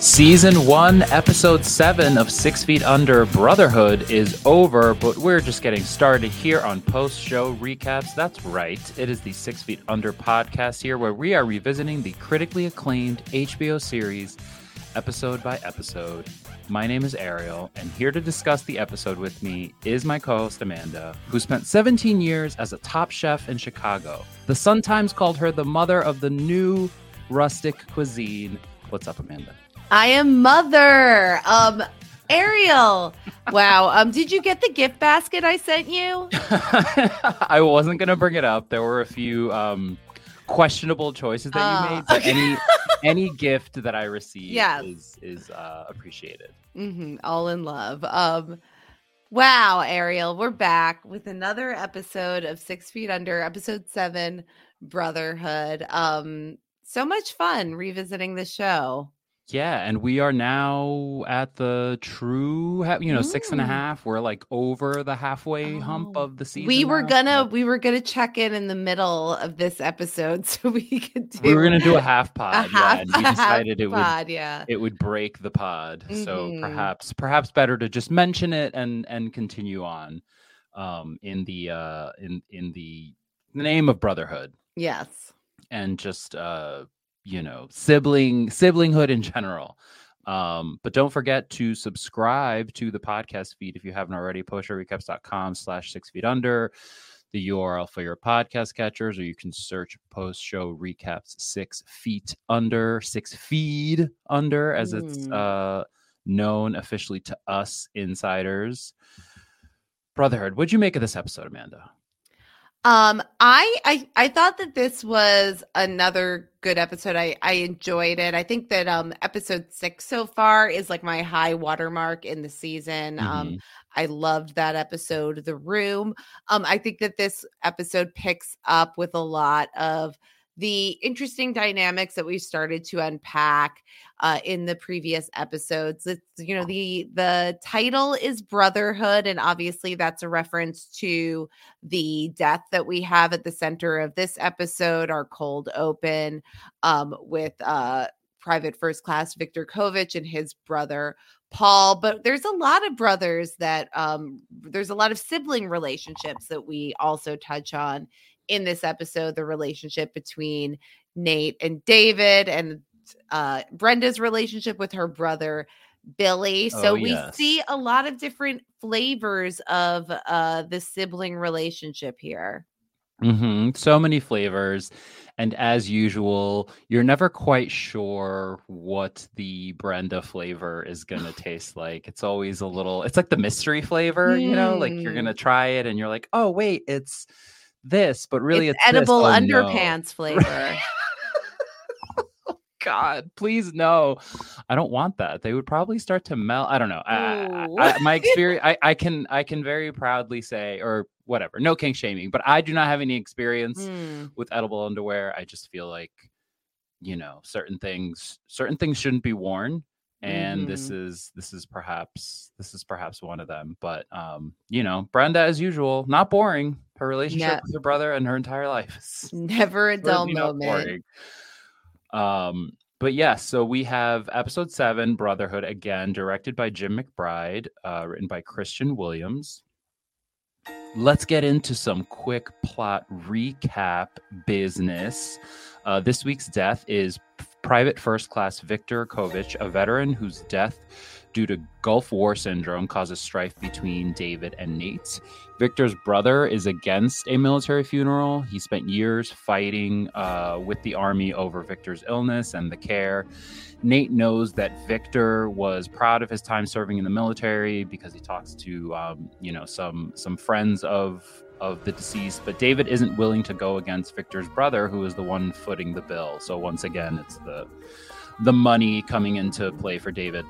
Season 1, Episode 7 of Six Feet Under Brotherhood is over, but we're just getting started here on post show recaps. That's right, it is the Six Feet Under podcast here where we are revisiting the critically acclaimed HBO series episode by episode. My name is Ariel, and here to discuss the episode with me is my co host Amanda, who spent 17 years as a top chef in Chicago. The Sun Times called her the mother of the new rustic cuisine. What's up, Amanda? I am mother. Um, Ariel. Wow. Um, did you get the gift basket I sent you? I wasn't gonna bring it up. There were a few um, questionable choices that you Oh, made. But okay. any any gift that I receive Yes. is is uh, appreciated. Mm-hmm. all in love. Um, wow, Ariel, we're back with another episode of Six Feet Under, episode seven, Brotherhood. Um, so much fun revisiting the show. Yeah, and we are now at the true, ha- you know, six and Mm. half. We're like over the halfway hump of the season. we were now, gonna but we were gonna check in in the middle of this episode so we could do We were gonna do a half pod, a yeah, half, and we a decided it would pod, yeah. it would break the pod. So Mhm. perhaps perhaps better to just mention it and and continue on um in the uh in in the name of brotherhood Yes. and just uh you know sibling siblinghood in general. Um, but don't forget to subscribe to the podcast feed if you haven't already, postshowrecaps.com slash six feet under the URL for your podcast catchers, or you can search post show recaps six feet under, six feed under, as it's Mm. uh known officially to us insiders. Brotherhood, what'd you make of this episode, Amanda? Um, I I I thought that this was another good episode. I I enjoyed it. I think that um episode six so far is like my high watermark in the season. Um, Mhm. I loved that episode, The Room. Um, I think that this episode picks up with a lot of the interesting dynamics that we've started to unpack uh, in the previous episodes. It's you know the the title is Brotherhood, and obviously that's a reference to the death that we have at the center of this episode, our cold open um, with uh, Private First Class Victor Kovitch and his brother Paul. But there's a lot of brothers that um, there's a lot of sibling relationships that we also touch on in this episode. The relationship between Nate and David, and uh, Brenda's relationship with her brother Billy. So Oh, we see a lot of different flavors of uh, the sibling relationship here. hmm So many flavors. And as usual, you're never quite sure what the Brenda flavor is going to taste like. It's always a little, it's like the mystery flavor, you know, like you're going to try it and you're like, oh, wait, it's this, but really it's it's, edible Oh, no. underpants flavor. God, please no. I don't want that. They would probably start to melt. I don't know. I, I- I- my experience, I, I can, I can very proudly say, or whatever, no king shaming, but I do not have any experience Hmm. with edible underwear. I just feel like, you know, certain things, certain things shouldn't be worn. And this Mm-hmm. is this is perhaps this is perhaps one of them. But um, you know, Brenda as usual, not boring. Her relationship No. with her brother and her entire life Never a dull moment. Um, but yes, so we have episode seven, Brotherhood, again, directed by Jim McBride, uh, written by Christian Williams. Let's get into some quick plot recap business. Uh, this week's death is Private First Class Victor Kovitch, a veteran whose death due to Gulf War syndrome causes strife between David and Nate. Victor's brother is against a military funeral. He spent years fighting uh, with the army over Victor's illness and the care. Nate knows that Victor was proud of his time serving in the military because he talks to, um, you know, some some friends of of the deceased. But David isn't willing to go against Victor's brother, who is the one footing the bill. So once again, it's the the money coming into play for David.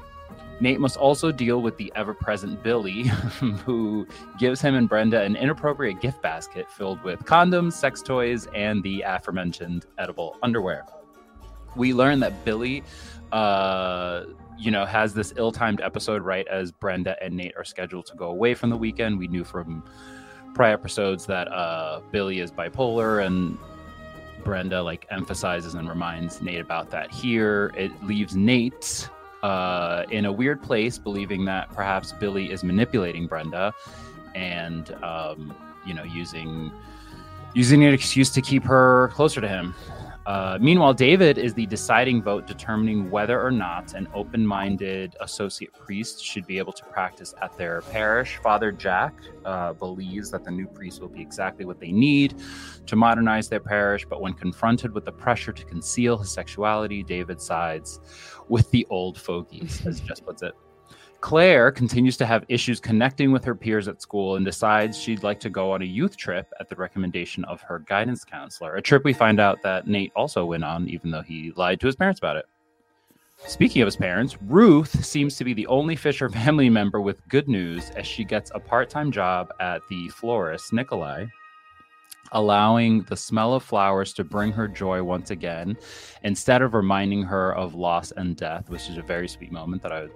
Nate must also deal with the ever present Billy, who gives him and Brenda an inappropriate gift basket filled with condoms, sex toys, and the aforementioned edible underwear. We learn that Billy, uh, you know, has this ill timed episode right as Brenda and Nate are scheduled to go away from the weekend. We knew from prior episodes that uh, Billy is bipolar and Brenda like emphasizes and reminds Nate about that here. It leaves Nate uh, in a weird place, believing that perhaps Billy is manipulating Brenda and um, you know using using an excuse to keep her closer to him. Uh, meanwhile, David is the deciding vote determining whether or not an open minded associate priest should be able to practice at their parish. Father Jack uh, believes that the new priest will be exactly what they need to modernize their parish, but when confronted with the pressure to conceal his sexuality, David sides with the old fogies, as Jess puts it. Claire continues to have issues connecting with her peers at school and decides she'd like to go on a youth trip at the recommendation of her guidance counselor. A trip we find out that Nate also went on, even though he lied to his parents about it. Speaking of his parents, Ruth seems to be the only Fisher family member with good news as she gets a part time job at the florist, Nikolai, allowing the smell of flowers to bring her joy once again instead of reminding her of loss and death, which is a very sweet moment that I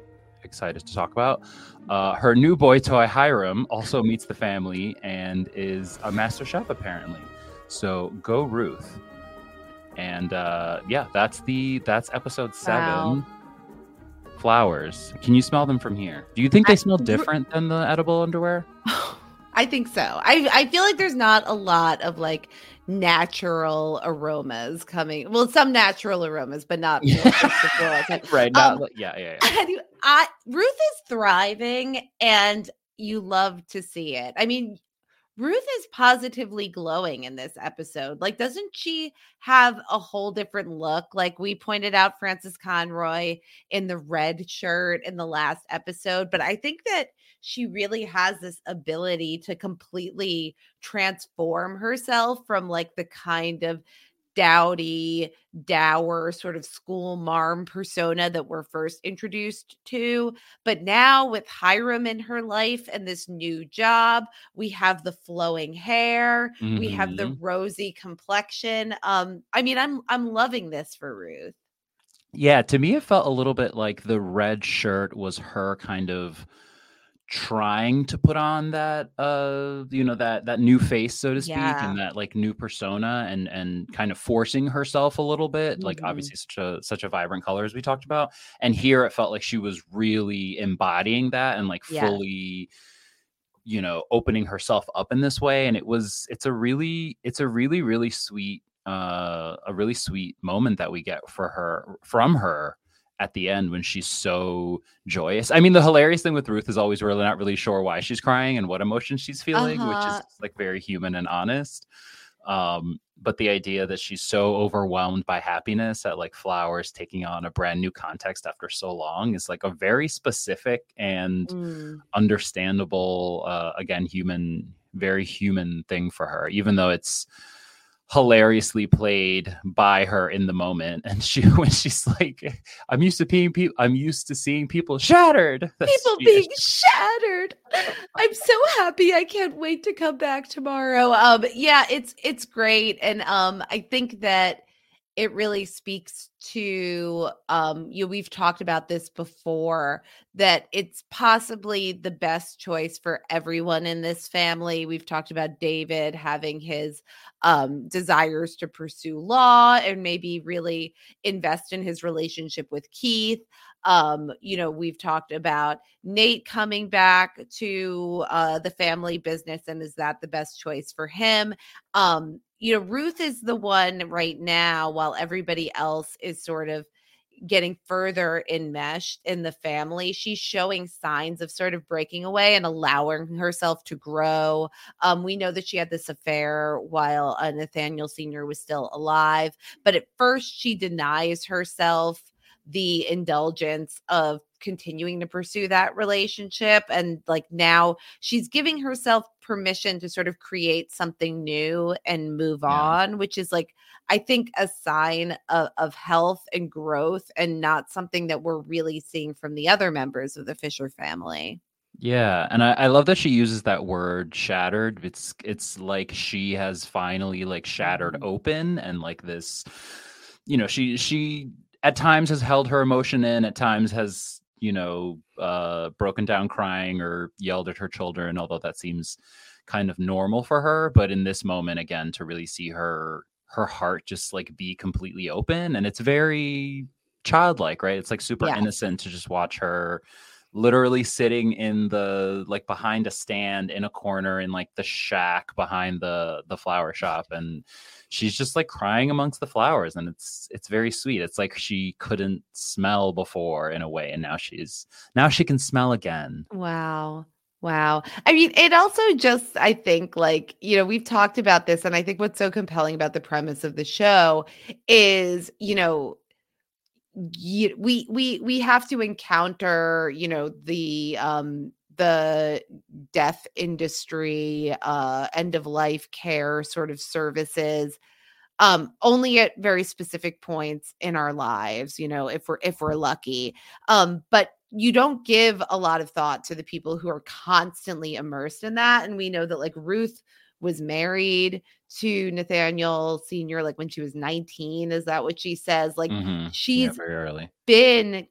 excited to talk about. Uh, her new boy toy, Hiram, also meets the family and is a master chef, apparently. So go, Ruth. And uh, yeah, that's the that's episode seven. Wow. Flowers. Can you smell them from here? Do you think they smell different than the edible underwear? I think so. I I feel like there's not a lot of like natural aromas coming. Well, some natural aromas, but not more like the floral type. right. Not, Um, yeah, yeah, yeah. Anyway, I, Ruth is thriving, and you love to see it. I mean, Ruth is positively glowing in this episode. Like, doesn't she have a whole different look? Like we pointed out, Frances Conroy in the red shirt in the last episode, but I think that she really has this ability to completely transform herself from like the kind of dowdy, dour sort of school marm persona that we're first introduced to. But now with Hiram in her life and this new job, we have the flowing hair, we have the Mhm. rosy complexion. Um, I mean, I'm I'm loving this for Ruth. Yeah, to me, it felt a little bit like the red shirt was her kind of trying to put on that uh you know that that new face so to speak Yeah. and that like new persona and and kind of forcing herself a little bit like Mhm. obviously such a such a vibrant color as we talked about and here it felt like she was really embodying that and like Yeah. fully you know opening herself up in this way and it was it's a really it's a really really sweet uh, a really sweet moment that we get for her from her at the end when she's so joyous. I mean, the hilarious thing with Ruth is always really not really sure why she's crying and what emotion she's feeling, which Uh-huh. is like very human and honest. Um, but the idea that she's so overwhelmed by happiness at like flowers taking on a brand new context after so long is like a very specific and Mm. understandable, uh, again, human, very human thing for her, even though it's hilariously played by her in the moment and she when she's like i'm used to being people i'm used to seeing people shattered That's- People being shattered. I'm so happy. I can't wait to come back tomorrow. Um, yeah, it's it's great, and um, I think that it really speaks to um you we've talked about this before that it's possibly the best choice for everyone in this family. We've talked about david having his um desires to pursue law and maybe really invest in his relationship with keith um you know we've talked about nate coming back to uh the family business and is that the best choice for him? Um you know ruth is the one right now while everybody else is sort of getting further enmeshed in the family she's showing signs of sort of breaking away and allowing herself to grow. Um we know that she had this affair while uh, nathaniel senior was still alive but at first she denies herself the indulgence of continuing to pursue that relationship and like now she's giving herself permission to sort of create something new and move on which is like i think a sign of, of health and growth and not something that we're really seeing from the other members of the fisher family. Yeah, and I, I love that she uses that word shattered. It's it's like she has finally like shattered mm-hmm. open and like this, you know, she she at times has held her emotion in, at times has, you know, uh broken down crying or yelled at her children, although that seems kind of normal for her. But in this moment, again, to really see her her heart just like be completely open and it's very childlike, right? It's like super Yeah. innocent to just watch her literally sitting in the like behind a stand in a corner in like the shack behind the the flower shop and she's just like crying amongst the flowers and it's it's very sweet it's like she couldn't smell before in a way and now she's now she can smell again Wow. Wow. I mean, it also just, I think, like, you know, we've talked about this, and I think what's so compelling about the premise of the show is, you know, y- we we we have to encounter, you know, the um the death industry, uh end of life care sort of services um only at very specific points in our lives you know if we're if we're lucky. Um but you don't give a lot of thought to the people who are constantly immersed in that and we know that like ruth was married to nathaniel senior like when she was 19 is that what she says? Like Mhm. Yeah, she's early. been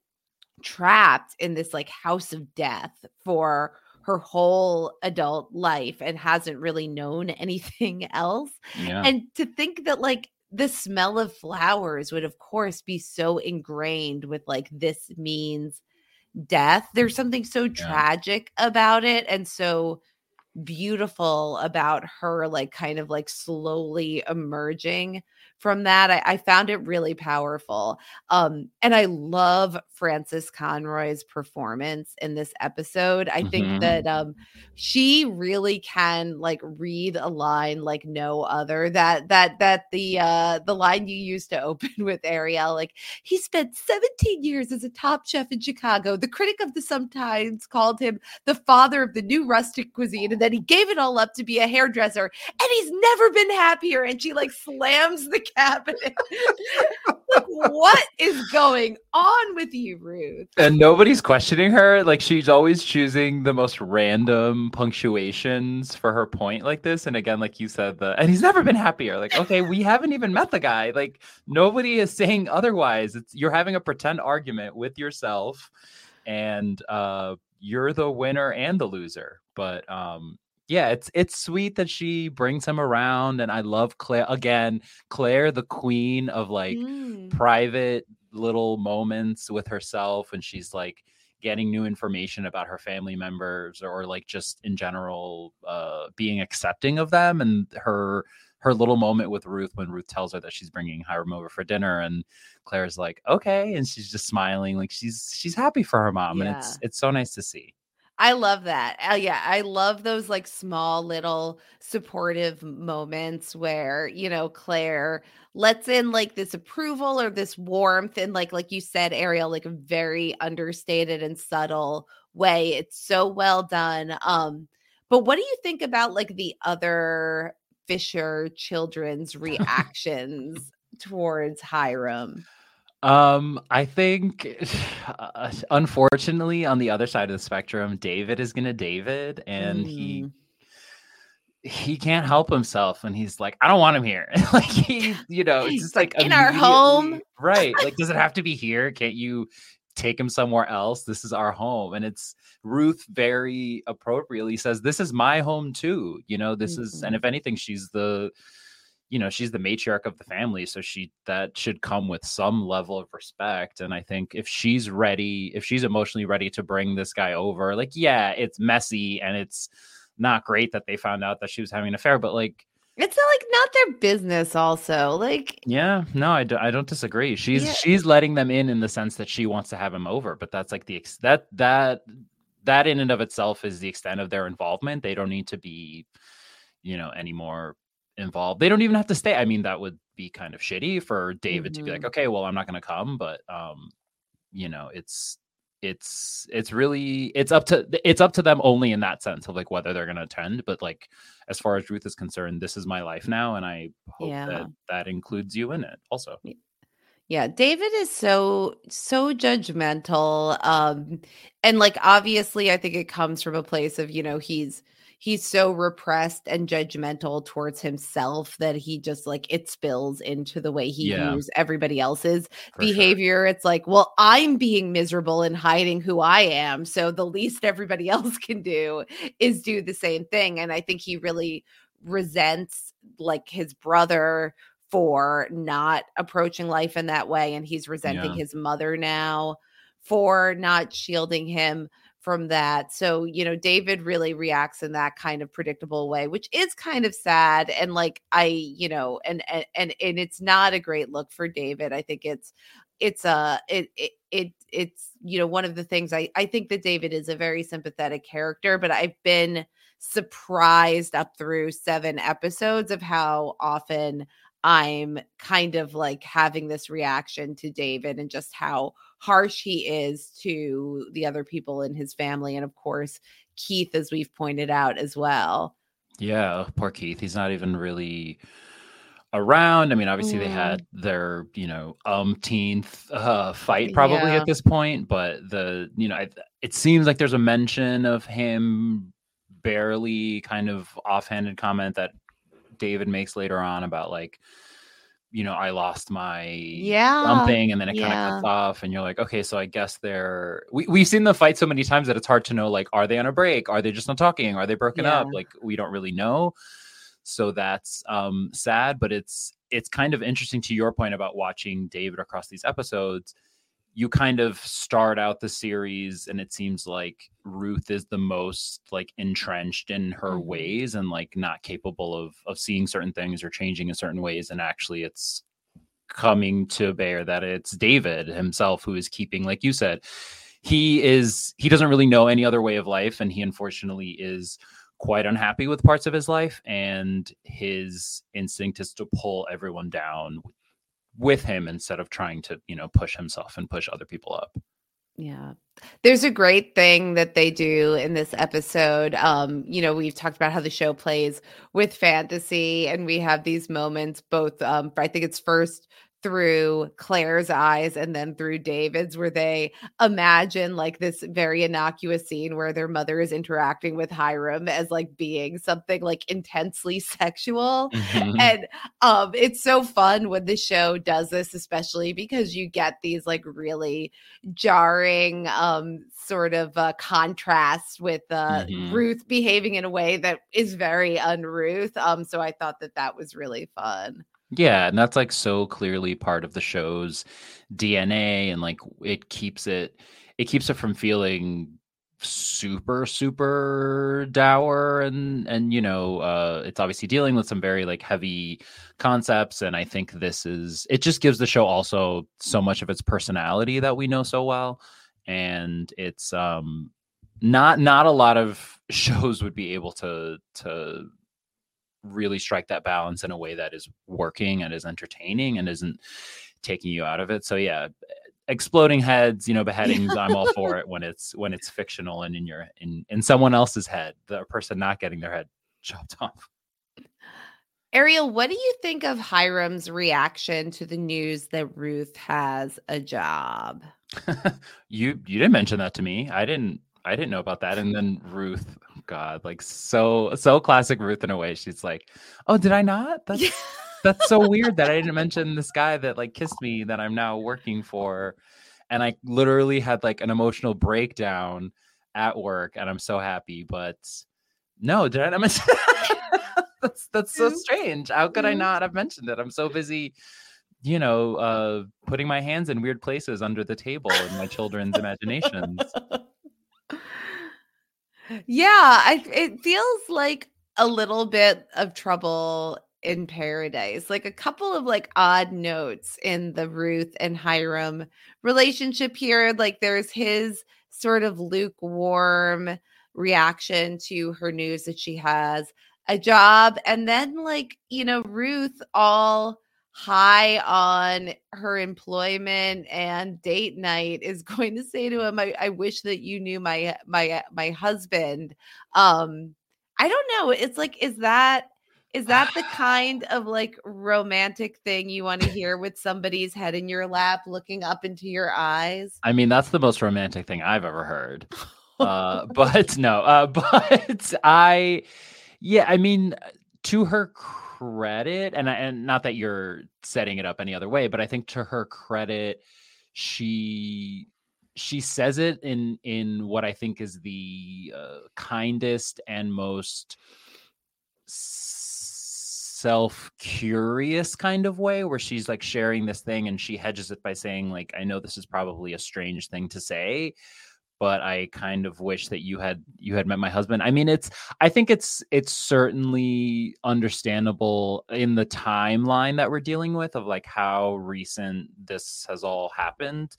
trapped in this like house of death for her whole adult life and hasn't really known anything else. Yeah. And to think that like the smell of flowers would of course be so ingrained with like this means death there's something so tragic about it. And so beautiful about her like kind of like slowly emerging from that I, I found it really powerful um and i love frances conroy's performance in this episode. I think Mhm. that um she really can like read a line like no other that that that the uh the line you used to open with ariel like he spent 17 years as a top chef in chicago. The critic of the Sun Times called him the father of the new rustic cuisine and then he gave it all up to be a hairdresser and he's never been happier. And she like slams the like what is going on with you ruth? And nobody's questioning her. Like she's always choosing the most random punctuations for her point like this. And again like you said the and he's never been happier. Like okay we haven't even met the guy. Like nobody is saying otherwise. It's you're having a pretend argument with yourself. And uh you're the winner and the loser. But um yeah it's it's sweet that she brings him around and i love claire again claire the queen of like Mm. private little moments with herself and she's like getting new information about her family members or like just in general uh being accepting of them and her her little moment with Ruth when Ruth tells her that she's bringing Hiram over for dinner, and Claire's like, "Okay," and she's just smiling, like she's she's happy for her mom, and it's it's so nice to see. I love that. Uh, yeah, I love those like small little supportive moments where, you know, Claire lets in like this approval or this warmth and like like you said Ariel like a very understated and subtle way. It's so well done. Um but what do you think about like the other Fisher children's reactions towards Hiram? Um, I think, uh, unfortunately, on the other side of the spectrum, David is gonna David, and he Mm. he can't help himself, and he's like, I don't want him here. like he, you know, it's just like In our home. right? Like, does it have to be here? Can't you take him somewhere else? This is our home, and it's Ruth very appropriately says, "This is my home too." You know, this is, and if anything, she's the you know she's the matriarch of the family so she that should come with some level of respect and i think if she's ready if she's emotionally ready to bring this guy over like yeah it's messy and it's not great that they found out that she was having an affair but like It's not like not their business also. Like yeah no i, do, I don't disagree she's Yeah. she's letting them in in the sense that she wants to have him over but that's like the ex- that that that in and of itself is the extent of their involvement they don't need to be you know any more involved they don't even have to stay i mean that would be kind of shitty for david to be like Mhm. okay well i'm not going to come but um you know it's it's it's really it's up to it's up to them only in that sense of like whether they're going to attend but like as far as ruth is concerned this is my life now and i hope Yeah. that that includes you in it also Yeah, David is so so judgmental um and like obviously I think it comes from a place of, you know, he's he's so repressed and judgmental towards himself that he just like it spills into the way he Yeah. views everybody else's For sure. behavior. It's like, well, I'm being miserable and hiding who I am, so the least everybody else can do is do the same thing and I think he really resents like his brother for not approaching life in that way and he's resenting Yeah. his mother now for not shielding him from that. So you know david really reacts in that kind of predictable way which is kind of sad and like i you know and and and, it's not a great look for david. I think it's it's a it, it it it's you know one of the things i i think that david is a very sympathetic character but i've been surprised up through seven episodes of how often I'm kind of like having this reaction to David and just how harsh he is to the other people in his family. And of course, Keith, as we've pointed out as well. Yeah, poor Keith. He's not even really around. I mean, obviously they Mm. had their, you know, umpteenth uh, fight probably Yeah. at this point, but the, you know, I, it seems like there's a mention of him barely kind of offhanded comment that David makes later on about like, you know, I lost my Yeah, something and then it kind of yeah. cuts off and you're like, okay, so I guess they're we, we've seen the fight so many times that it's hard to know like, are they on a break? Are they just not talking? Are they broken up? Like we don't really know. So that's um sad, but it's it's kind of interesting to your point about watching David across these episodes. You kind of start out the series and it seems like Ruth is the most like entrenched in her Mhm. ways and like not capable of of seeing certain things or changing in certain ways. And actually it's coming to bear that it's David himself who is keeping like you said he is he doesn't really know any other way of life. And he unfortunately is quite unhappy with parts of his life. And his instinct is to pull everyone down with him instead of trying to you know push himself and push other people up Yeah. There's a great thing that they do in this episode. Um, you know, we've talked about how the show plays with fantasy, and we have these moments both um, I think it's first through Claire's eyes and then through David's, where they imagine like this very innocuous scene where their mother is interacting with Hiram as like being something like intensely sexual. Mhm. And um it's so fun when the show does this, especially because you get these like really jarring um sort of uh contrasts with uh Mhm. Ruth behaving in a way that is very unruth. Um so I thought that that was really fun. Yeah, and that's like so clearly part of the show's DNA and like it keeps it it keeps it from feeling super super dour and and you know uh it's obviously dealing with some very like heavy concepts and i think this is it just gives the show also so much of its personality that we know so well and it's um not not a lot of shows would be able to to really strike that balance in a way that is working and is entertaining and isn't taking you out of it so yeah exploding heads, you know, beheadings. I'm all for it when it's when it's fictional and in your in in someone else's head, the person not getting their head chopped off. Ariel, what do you think of Hiram's reaction to the news that Ruth has a job? you you didn't mention that to me. I didn't I didn't know about that. And then Ruth, God, like so so classic Ruth in a way. She's like, "Oh, did I not? That's that's so weird that I didn't mention this guy that like kissed me that I'm now working for. And I literally had like an emotional breakdown at work and I'm so happy. But no, did I not mention that's that's so strange. How could I not have mentioned it? I'm so busy, you know, uh putting my hands in weird places under the table in my children's imaginations. Yeah, I it feels like a little bit of trouble in paradise like a couple of like odd notes in the ruth and hiram relationship here like there's his sort of lukewarm reaction to her news that she has a job and then like you know ruth all high on her employment and date night is going to say to him I, I wish that you knew my my my husband um i don't know it's like is that is that the kind of like romantic thing you want to hear with somebody's head in your lap looking up into your eyes? I mean, that's the most romantic thing I've ever heard. Uh, but no, uh, but I, yeah, I mean, to her credit, and and not that you're setting it up any other way, but I think to her credit, she she says it in in what I think is the uh, kindest and most self curious kind of way where she's like sharing this thing and she hedges it by saying like I know this is probably a strange thing to say but I kind of wish that you had you had met my husband. I mean it's I think it's it's certainly understandable in the timeline that we're dealing with of like how recent this has all happened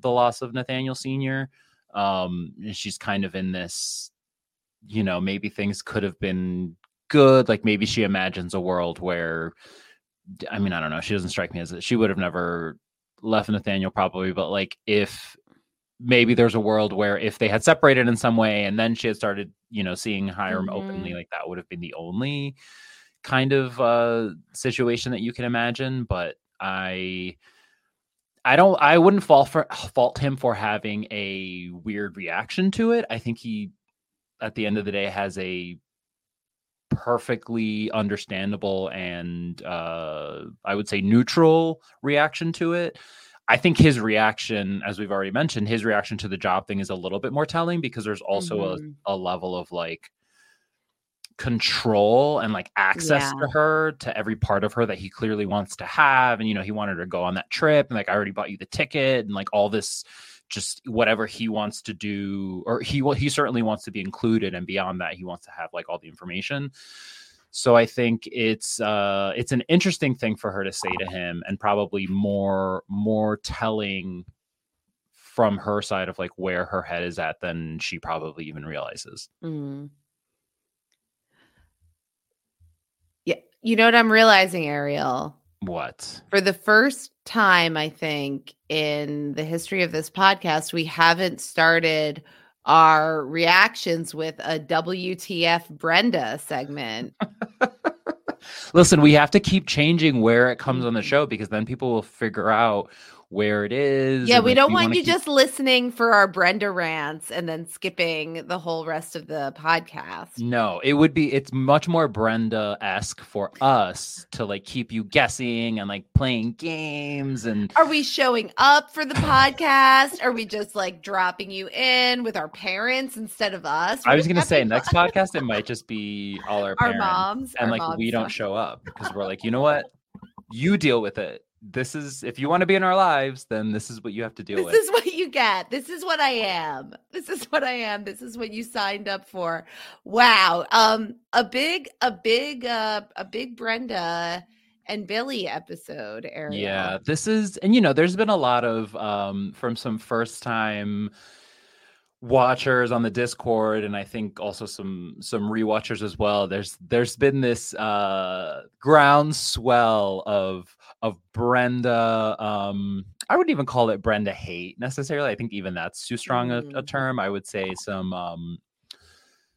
the loss of Nathaniel senior um she's kind of in this you know maybe things could have been good. Like maybe she imagines a world where, I mean, I don't know. She doesn't strike me as she would have never left Nathaniel probably, but like if maybe there's a world where if they had separated in some way and then she had started, you know, seeing Hiram mm-hmm. openly, like that would have been the only kind of uh situation that you can imagine. But I I don't I wouldn't fault for fault him for having a weird reaction to it. I think he at the end of the day has a perfectly understandable and uh, I would say neutral reaction to it. I think his reaction, as we've already mentioned, his reaction to the job thing is a little bit more telling because there's also mm-hmm. a, a level of like control and like access yeah. to her to every part of her that he clearly wants to have and you know he wanted her to go on that trip and like I already bought you the ticket and like all this just whatever he wants to do or he will he certainly wants to be included and beyond that he wants to have like all the information so i think it's uh it's an interesting thing for her to say to him and probably more more telling from her side of like where her head is at than she probably even realizes mm. yeah you know what i'm realizing ariel what? For the first time, I think, in the history of this podcast, we haven't started our reactions with a WTF Brenda segment. Listen, we have to keep changing where it comes on the mm-hmm. show because then people will figure out where it is. Yeah, we don't want you keep... just listening for our Brenda rants and then skipping the whole rest of the podcast. No, it would be it's much more Brenda esque for us to like keep you guessing and like playing games and are we showing up for the podcast? Are we just like dropping you in with our parents instead of us? I was gonna say next podcast it might just be all our, our moms and like we don't show up because we're like, you know what? You deal with it this is if you want to be in our lives, then this is what you have to deal This with. is what you get. This is what I am. This is what I am. This is what you signed up for. Wow. Um a big a big uh a big Brenda and Billy episode, Ariel. Yeah, this is, and you know, there's been a lot of um from some first time watchers on the Discord, and I think also some some rewatchers as well. There's there's been this uh groundswell of of Brenda. Um, I wouldn't even call it Brenda hate necessarily. I think even that's too strong a, a term. I would say some um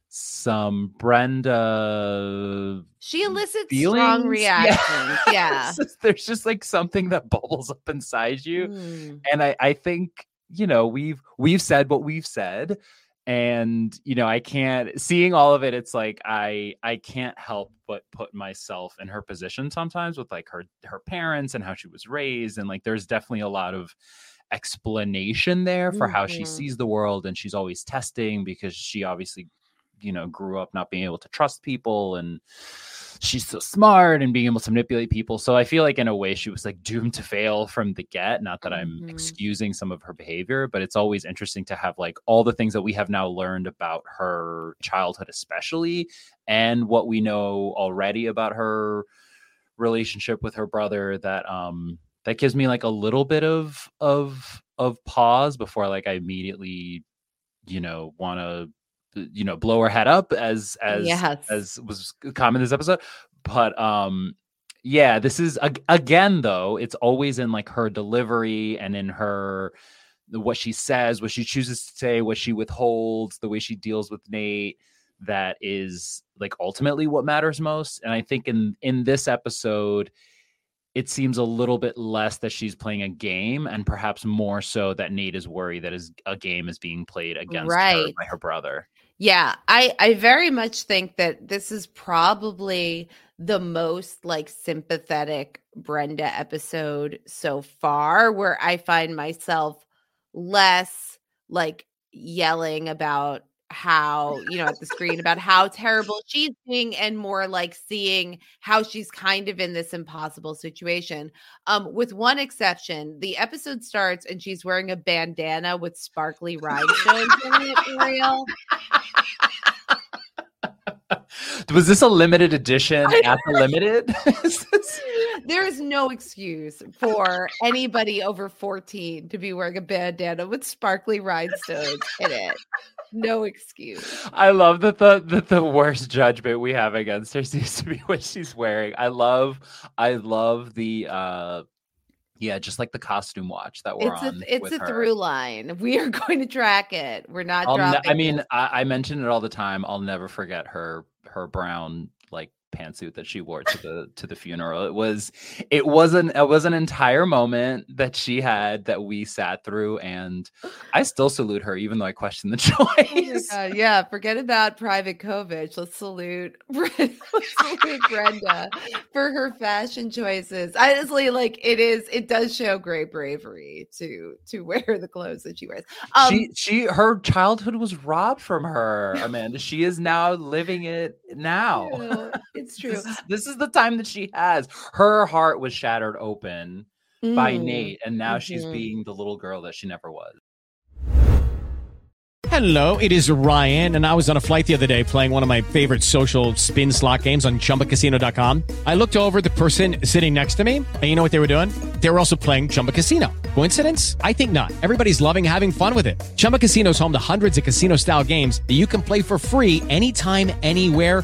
some Brenda She elicits feelings. strong Yeah. reactions. Yeah. Just- there's just like something that bubbles up inside you Mm. and i i think you know we've we've said what we've said and you know i can't seeing all of it it's like i i can't help but put myself in her position sometimes with like her her parents and how she was raised and like there's definitely a lot of explanation there for how she Mhm. sees the world and she's always testing because she obviously you know grew up not being able to trust people and she's so smart and being able to manipulate people so i feel like in a way she was like doomed to fail from the get not that i'm Mhm. excusing some of her behavior but it's always interesting to have like all the things that we have now learned about her childhood especially and what we know already about her relationship with her brother that um that gives me like a little bit of of of pause before like i immediately you know want to you know blow her head up as as Yes. as was common this episode but um yeah this is again though it's always in like her delivery and in her what she says what she chooses to say what she withholds the way she deals with nate that is like ultimately what matters most and i think in in this episode it seems a little bit less that she's playing a game and perhaps more so that nate is worried that his a game is being played against her Right. by her brother Yeah, I I very much think that this is probably the most like sympathetic Brenda episode so far where I find myself less like yelling about how, you know, at the screen about how terrible she's being and more like seeing how she's kind of in this impossible situation. Um with one exception, the episode starts and she's wearing a bandana with sparkly rhinestones in it, Ariel. was this a limited edition at the limited there is no excuse for anybody over 14 to be wearing a bandana with sparkly rhinestones in it. No excuse. I love that the that the worst judgment we have against her seems to be what she's wearing. I love I love the uh yeah, just like the costume watch that we're It's on. a it's with a her. through line. We are going to track it. We're not ne- dropping. I mean. I, I mention it all the time. I'll never forget her her brown like pantsuit that she wore to the to the funeral. It was it wasn't it was an entire moment that she had that we sat through, and I still salute her, even though I question the Oh choice. God, yeah, forget about Private Kovitch. Let's salute, let's salute Brenda for her fashion choices. Honestly, like it is, it does show great bravery to to wear the clothes that she wears. Um, she she her childhood was robbed from her, Amanda. She is now living it now. true. It's true. This is, this is the time that she has. Her heart was shattered open by Mm. Nate, and now she's Mhm. being the little girl that she never was. Hello, it is Ryan, and I was on a flight the other day playing one of my favorite social spin slot games on chumbacasino.com. I looked over the person sitting next to me, and you know what they were doing? They were also playing Chumba Casino. Coincidence? I think not. Everybody's loving having fun with it. Chumba Casino is home to hundreds of casino style games that you can play for free anytime, anywhere,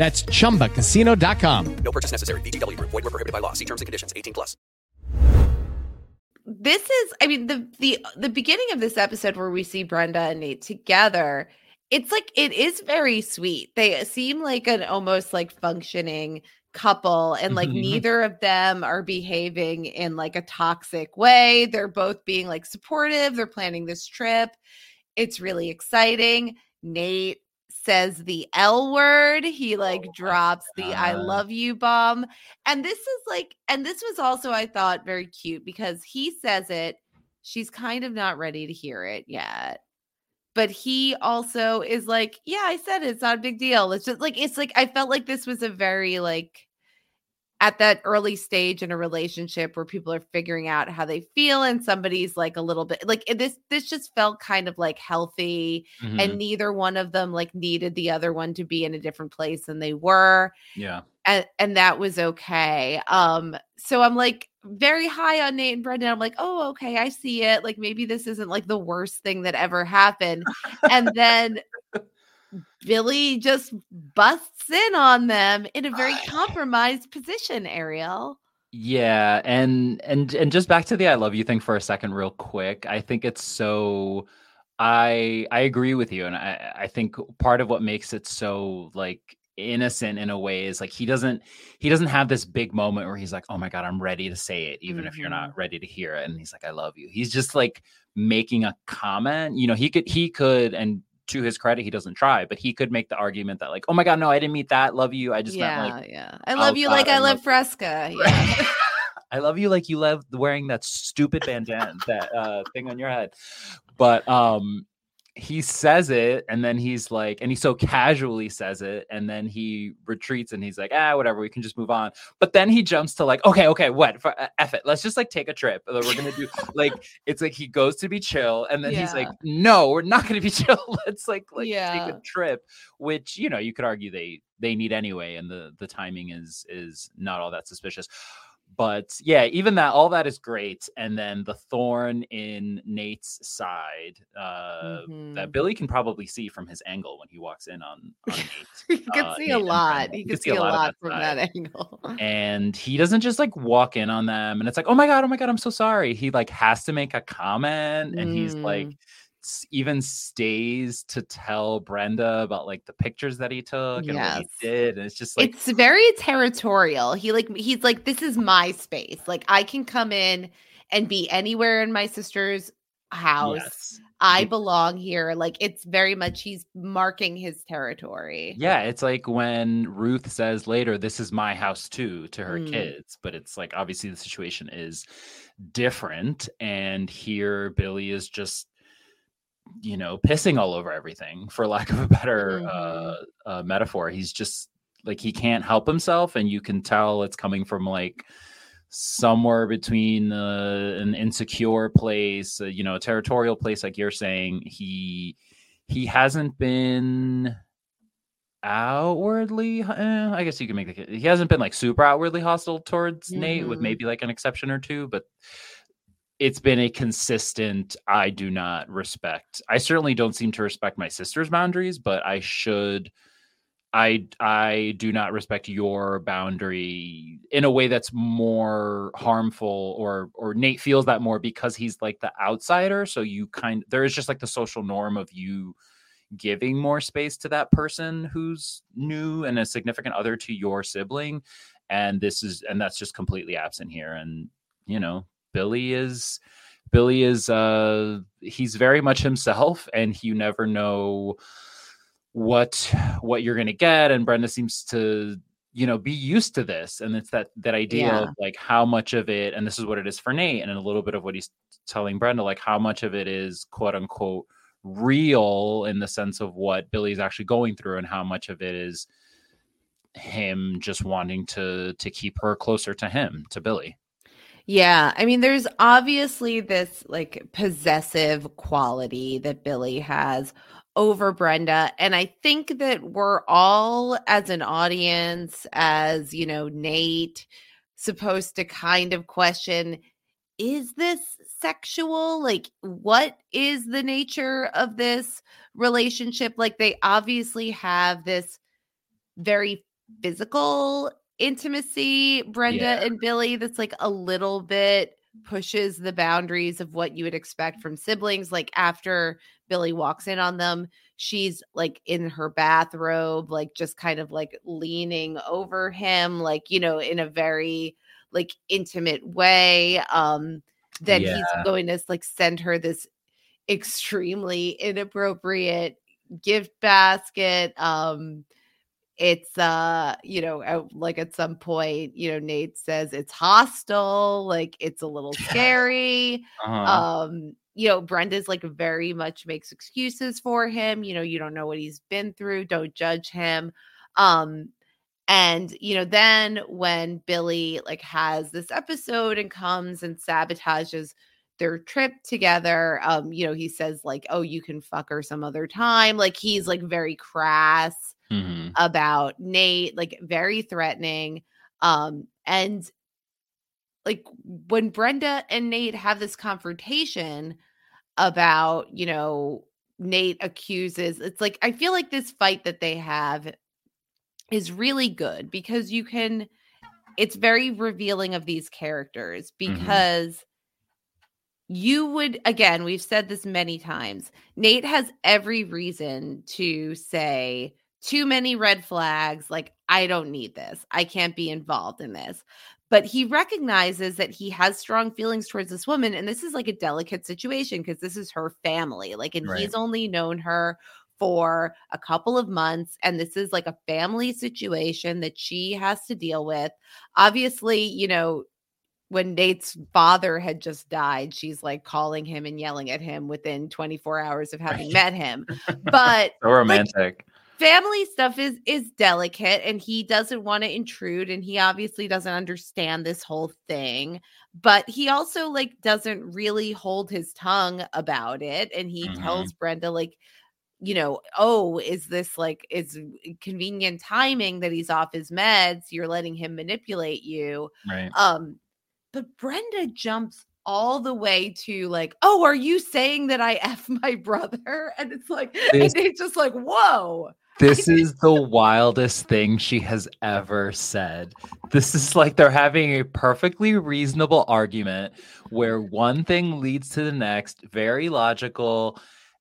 That's chumbacasino.com. No purchase necessary. VGW Group. Void were prohibited by law. See terms and conditions. 18 plus. This is, I mean, the the the beginning of this episode where we see Brenda and Nate together. It's like it is very sweet. They seem like an almost like functioning couple and like mm-hmm. neither of them are behaving in like a toxic way. They're both being like supportive. They're planning this trip. It's really exciting. Nate says the L word. He like drops the I Uh. love you bomb. And this is like, and this was also, I thought, very cute because he says it. She's kind of not ready to hear it yet. But he also is like, yeah, I said it. It's not a big deal. It's just like, it's like, I felt like this was a very like, at that early stage in a relationship where people are figuring out how they feel and somebody's like a little bit like this this just felt kind of like healthy Mhm. and neither one of them like needed the other one to be in a different place than they were Yeah. and and that was okay um so i'm like very high on nate and brenda i'm like oh okay i see it like maybe this isn't like the worst thing that ever happened and then billy just busts in on them in a very compromised position ariel Yeah, and and and just back to the I love you thing for a second real quick. I think it's so I I agree with you and I I think part of what makes it so like innocent in a way is like he doesn't he doesn't have this big moment where he's like, "Oh my god, I'm ready to say it even if you're not mm-hmm. ready to hear it." And he's like, "I love you." He's just like making a comment. You know, he could he could and to his credit, he doesn't try, but he could make the argument that like, "Oh my god, no, I didn't meet that. Love you. I just yeah meant like yeah i love you like i, love love- fresca yeah I love you like you love wearing that stupid bandana, that uh, thing on your head. But um, he says it, and then he's like, and he so casually says it, and then he retreats, and he's like, ah, whatever, we can just move on. But then he jumps to like, okay, okay, what? For, uh, F it, let's just like take a trip. We're gonna do like it's like he goes to be chill, and then he's like, no, we're not gonna be chill. let's like like take a trip, which you know you could argue they they need anyway, and the the timing is is not all that suspicious but yeah, even that, all that is great. And then the thorn in Nate's side uh, Mhm. that Billy can probably see from his angle when he walks in on, on Nate. you can uh, see Nate a lot He can could see a lot of from side. that angle And he doesn't just like walk in on them and it's like, oh my God, oh my God, I'm so sorry. He like has to make a comment and he's like, Mm. Even stays to tell Brenda about like the pictures that he took and what he did. And it's just like, it's very territorial. He like he's like this is my space. Like I can come in and be anywhere in my sister's house. yes. I belong here. Like it's very much he's marking his territory. Yeah, it's like when Ruth says later, "This is my house too" to her Mm. kids, but it's like obviously the situation is different, and here Billy is just, you know, pissing all over everything, for lack of a better uh, uh, metaphor. He's just like he can't help himself, and you can tell it's coming from like somewhere between uh, an insecure place, uh, you know, a territorial place, like you're saying. He he hasn't been outwardly eh, i guess you can make the he hasn't been like super outwardly hostile towards nate with Mhm. maybe like an exception or two but it's been a consistent i do not respect i certainly don't seem to respect my sister's boundaries but i should i i do not respect your boundary in a way that's more harmful or or nate feels that more because he's like the outsider so you kind there is just like the social norm of you giving more space to that person who's new and a significant other to your sibling and this is and that's just completely absent here and you know billy is Billy is uh he's very much himself and you never know what what you're gonna get. And Brenda seems to you know be used to this and it's that that idea Yeah. of like how much of it and this is what it is for nate and a little bit of what he's telling brenda like how much of it is quote unquote real in the sense of what billy's actually going through and how much of it is him just wanting to to keep her closer to him to billy Yeah, I mean, there's obviously this like possessive quality that Billy has over Brenda. And I think that we're all, as an audience, as you know, Nate, supposed to kind of question is this sexual? Like, what is the nature of this relationship? Like, they obviously have this very physical intimacy, Brenda Yeah. and Billy, that's like a little bit pushes the boundaries of what you would expect from siblings. Like after Billy walks in on them, she's like in her bathrobe, like just kind of like leaning over him, like, you know, in a very like intimate way. Um, then Yeah. he's going to like send her this extremely inappropriate gift basket. Um, it's uh you know like at some point you know nate says it's hostile like it's a little scary Uh-huh. um you know brenda's like very much makes excuses for him you know you don't know what he's been through don't judge him um and you know then when billy like has this episode and comes and sabotages their trip together um you know he says like oh you can fuck her some other time like he's like very crass Mhm. about Nate, like very threatening. Um, and like when Brenda and Nate have this confrontation about, you know, Nate accuses, it's like I feel like this fight that they have is really good because you can, it's very revealing of these characters because you would again we've said this many times nate has every reason to say too many red flags like i don't need this. I can't be involved in this. But he recognizes that he has strong feelings towards this woman and this is like a delicate situation because this is her family like and Right. he's only known her for a couple of months and this is like a family situation that she has to deal with. Obviously you know when Nate's father had just died, she's like calling him and yelling at him within 24 hours of having met him. But so romantic family stuff is is delicate and he doesn't want to intrude and he obviously doesn't understand this whole thing but he also like doesn't really hold his tongue about it and he Mhm. tells Brenda like you know oh is this like is convenient timing that he's off his meds you're letting him manipulate you right um, but Brenda jumps all the way to like, oh, are you saying that I F my brother? And it's like, and it's just like, whoa. This is the wildest thing she has ever said. This is like they're having a perfectly reasonable argument where one thing leads to the next, very logical.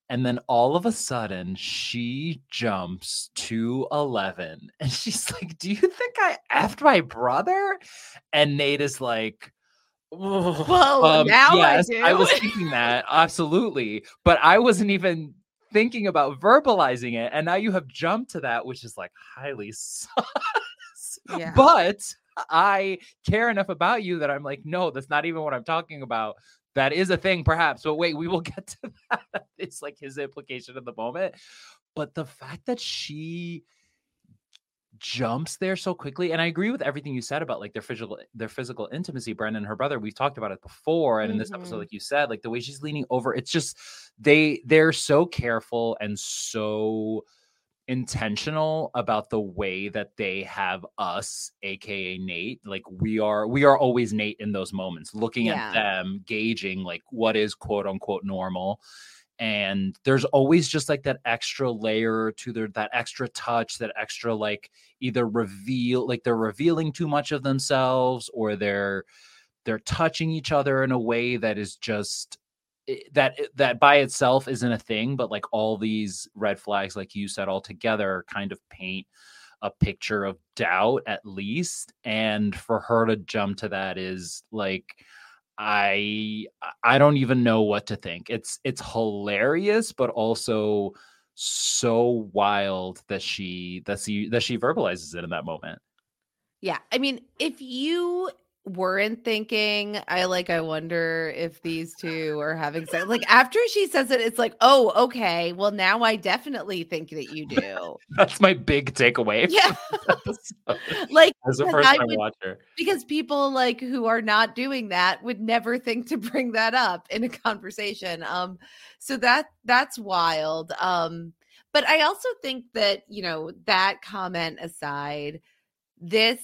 And then all of a sudden, she jumps to 11 and she's like, Do you think I effed my brother? And Nate is like, "Oh, Well, um, now I I was do." thinking that absolutely, but I wasn't even thinking about verbalizing it, and now you have jumped to that, which is like highly sus. Yeah. But I care enough about you that I'm like, no, that's not even what I'm talking about. That is a thing, perhaps, but wait, we will get to that. It's like his implication at the moment, but the fact that she jumps there so quickly and i agree with everything you said about like their physical their physical intimacy brenda and her brother we've talked about it before and in this episode Mhm. like you said like the way she's leaning over it's just they they're so careful and so intentional about the way that they have us aka nate like we are we are always nate in those moments looking Yeah. at them gauging like what is quote unquote normal and there's always just like that extra layer to their that extra touch that extra like either reveal like they're revealing too much of themselves or they're they're touching each other in a way that is just eh, that eh, that by itself isn't a thing but like all these red flags like you said all together kind of paint a picture of doubt at least and for her to jump to that is like I I don't even know what to think. It's it's hilarious, but also so wild that she that she that she verbalizes it in that moment. Yeah. I mean, if you weren't thinking, I like, I wonder if these two are having sex. Like after she says it, it's like, oh, okay. Well, now I definitely think that you do. That's my big takeaway. Yeah. like as the because first time would- watcher. because people like who are not doing that would never think to bring that up in a conversation um so that that's wild um but i also think that you know that comment aside this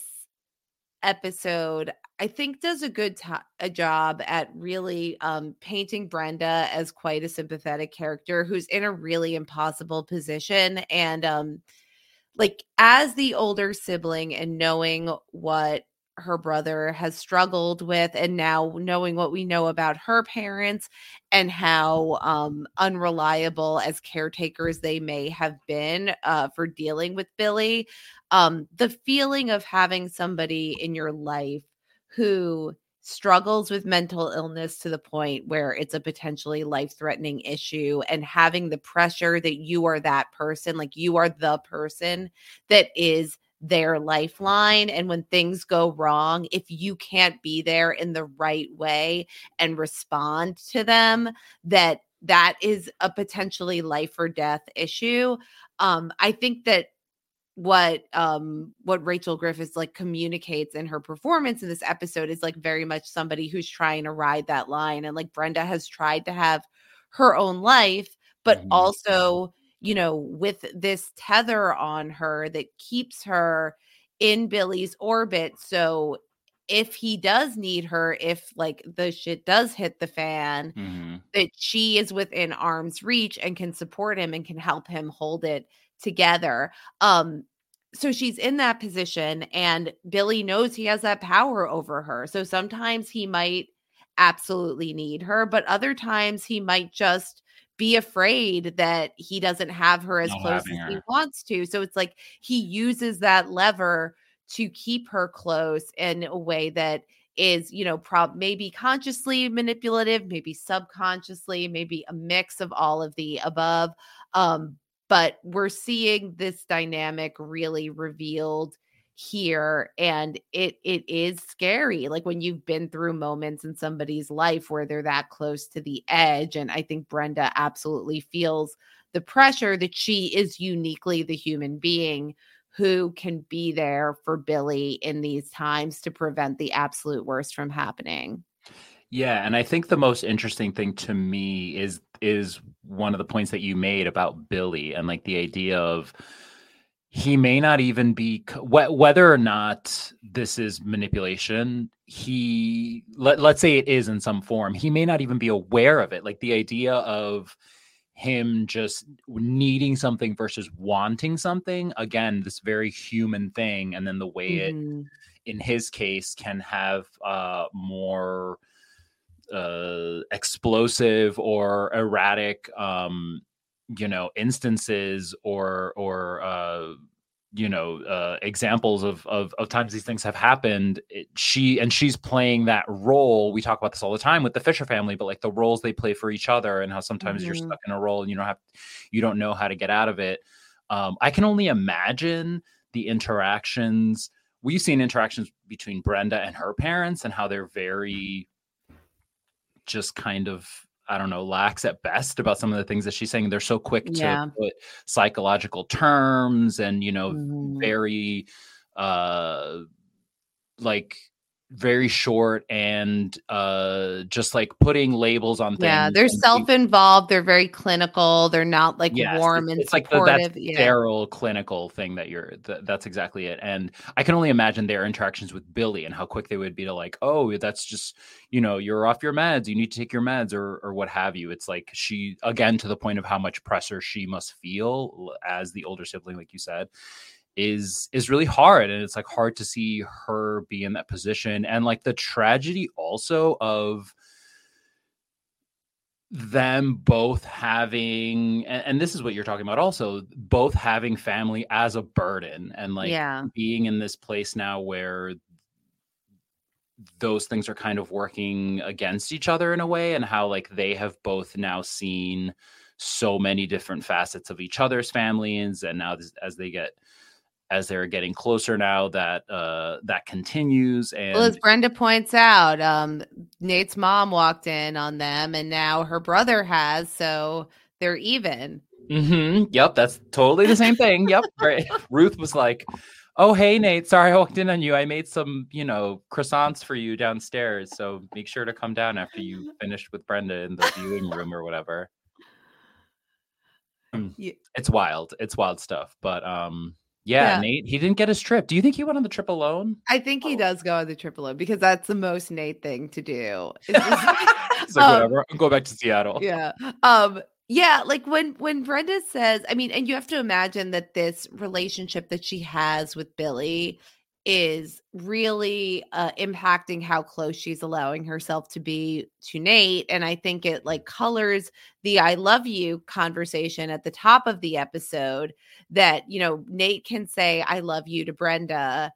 episode i think does a good a job at really um painting brenda as quite a sympathetic character who's in a really impossible position and um like as the older sibling and knowing what her brother has struggled with and now knowing what we know about her parents and how um unreliable as caretakers they may have been uh for dealing with Billy um the feeling of having somebody in your life who struggles with mental illness to the point where it's a potentially life threatening issue and having the pressure that you are that person like you are the person that is their lifeline and when things go wrong if you can't be there in the right way and respond to them that that is a potentially life or death issue um i think that what um what Rachel Griffiths like communicates in her performance in this episode is like very much somebody who's trying to ride that line and like Brenda has tried to have her own life but also you know with this tether on her that keeps her in Billy's orbit so if he does need her if like the shit does hit the fan Mm-hmm. that she is within arm's reach and can support him and can help him hold it together. Um so she's in that position and Billy knows he has that power over her. So sometimes he might absolutely need her, but other times he might just be afraid that he doesn't have her as Not close as he wants to. So it's like he uses that lever to keep her close in a way that is, you know, prob maybe consciously manipulative, maybe subconsciously, maybe a mix of all of the above. Um, but we're seeing this dynamic really revealed here and it it is scary like when you've been through moments in somebody's life where they're that close to the edge and i think brenda absolutely feels the pressure that she is uniquely the human being who can be there for billy in these times to prevent the absolute worst from happening. Yeah, and I think the most interesting thing to me is is one of the points that you made about Billy and like the idea of he may not even be wh- whether or not this is manipulation he let, let's say it is in some form he may not even be aware of it like the idea of him just needing something versus wanting something again this very human thing and then the way it Mhm. in his case can have uh more uh explosive or erratic um you know instances or or uh you know uh examples of of, of times these things have happened it, she and she's playing that role we talk about this all the time with the fisher family but like the roles they play for each other and how sometimes you're Mhm. stuck in a role and you don't have you don't know how to get out of it um i can only imagine the interactions we've seen interactions between brenda and her parents and how they're very just kind of I don't know, lax at best about some of the things that she's saying. They're so quick to Yeah. put psychological terms and you know, Mhm. very uh like very short and uh just like putting labels on things. yeah they're self-involved they're very clinical they're not like Yes, warm it's, and it's like the, supportive that yeah sterile clinical thing that you're th- that's exactly it and i can only imagine their interactions with billy and how quick they would be to like oh that's just you know you're off your meds you need to take your meds or or what have you it's like she again to the point of how much pressure she must feel as the older sibling like you said is is really hard and it's like hard to see her be in that position and like the tragedy also of them both having and, and this is what you're talking about also both having family as a burden and like Yeah. being in this place now where those things are kind of working against each other in a way and how like they have both now seen so many different facets of each other's families and now as, as they get as they're getting closer now that uh that continues and Well, as Brenda points out, um, Nate's mom walked in on them, and now her brother has, so they're even. mm-hmm. Yep, that's totally the same thing. Yep. Right. Ruth was like, "Oh, hey Nate, sorry I walked in on you. I made some, you know, croissants for you downstairs. So make sure to come down after you finished with Brenda in the viewing room or whatever." Yeah. It's wild. It's wild stuff. But um, yeah, Yeah. Nate, he didn't get his trip. Do you think he went on the trip alone? I think he does go on the trip O because that's the most Nate thing to do. It's just- He's like, Um, whatever. I'll go back to Seattle. yeah um yeah like when when brenda says i mean and you have to imagine that this relationship that she has with billy is really uh impacting how close she's allowing herself to be to nate and i think it like colors the i love you conversation at the top of the episode that you know nate can say i love you to brenda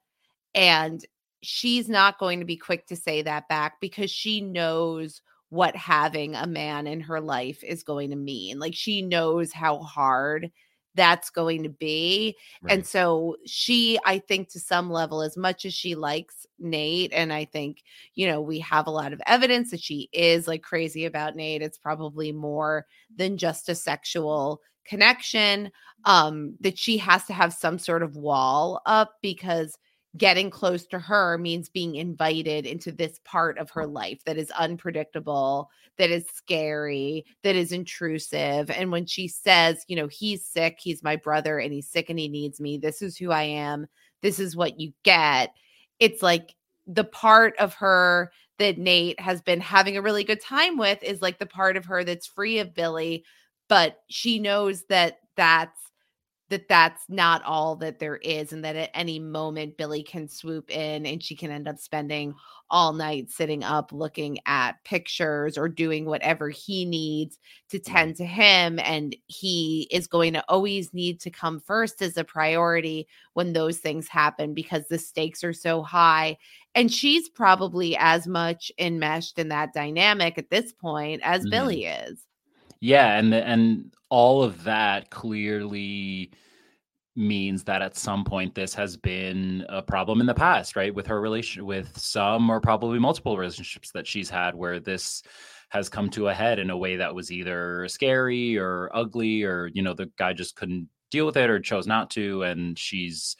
and she's not going to be quick to say that back because she knows what having a man in her life is going to mean. Like she knows how hard that's going to be. And so she, I think, to some level, as much as she likes Nate, and I think, you know, we have a lot of evidence that she is like crazy about Nate. It's probably more than just a sexual connection. Um, that she has to have some sort of wall up because getting close to her means being invited into this part of her life that is unpredictable, that is scary, that is intrusive. And when she says, you know, he's sick, he's my brother, and he's sick and he needs me, this is who I am, this is what you get. It's like the part of her that Nate has been having a really good time with is like the part of her that's free of Billy, but she knows that that's that that's not all that there is and that at any moment billy can swoop in and she can end up spending all night sitting up looking at pictures or doing whatever he needs to tend to him and he is going to always need to come first as a priority when those things happen because the stakes are so high and she's probably as much enmeshed in that dynamic at this point as Mhm. billy is Yeah, and the- and all of that clearly means that at some point this has been a problem in the past, right? With her relation with some or probably multiple relationships that she's had where this has come to a head in a way that was either scary or ugly or you know the guy just couldn't deal with it or chose not to and she's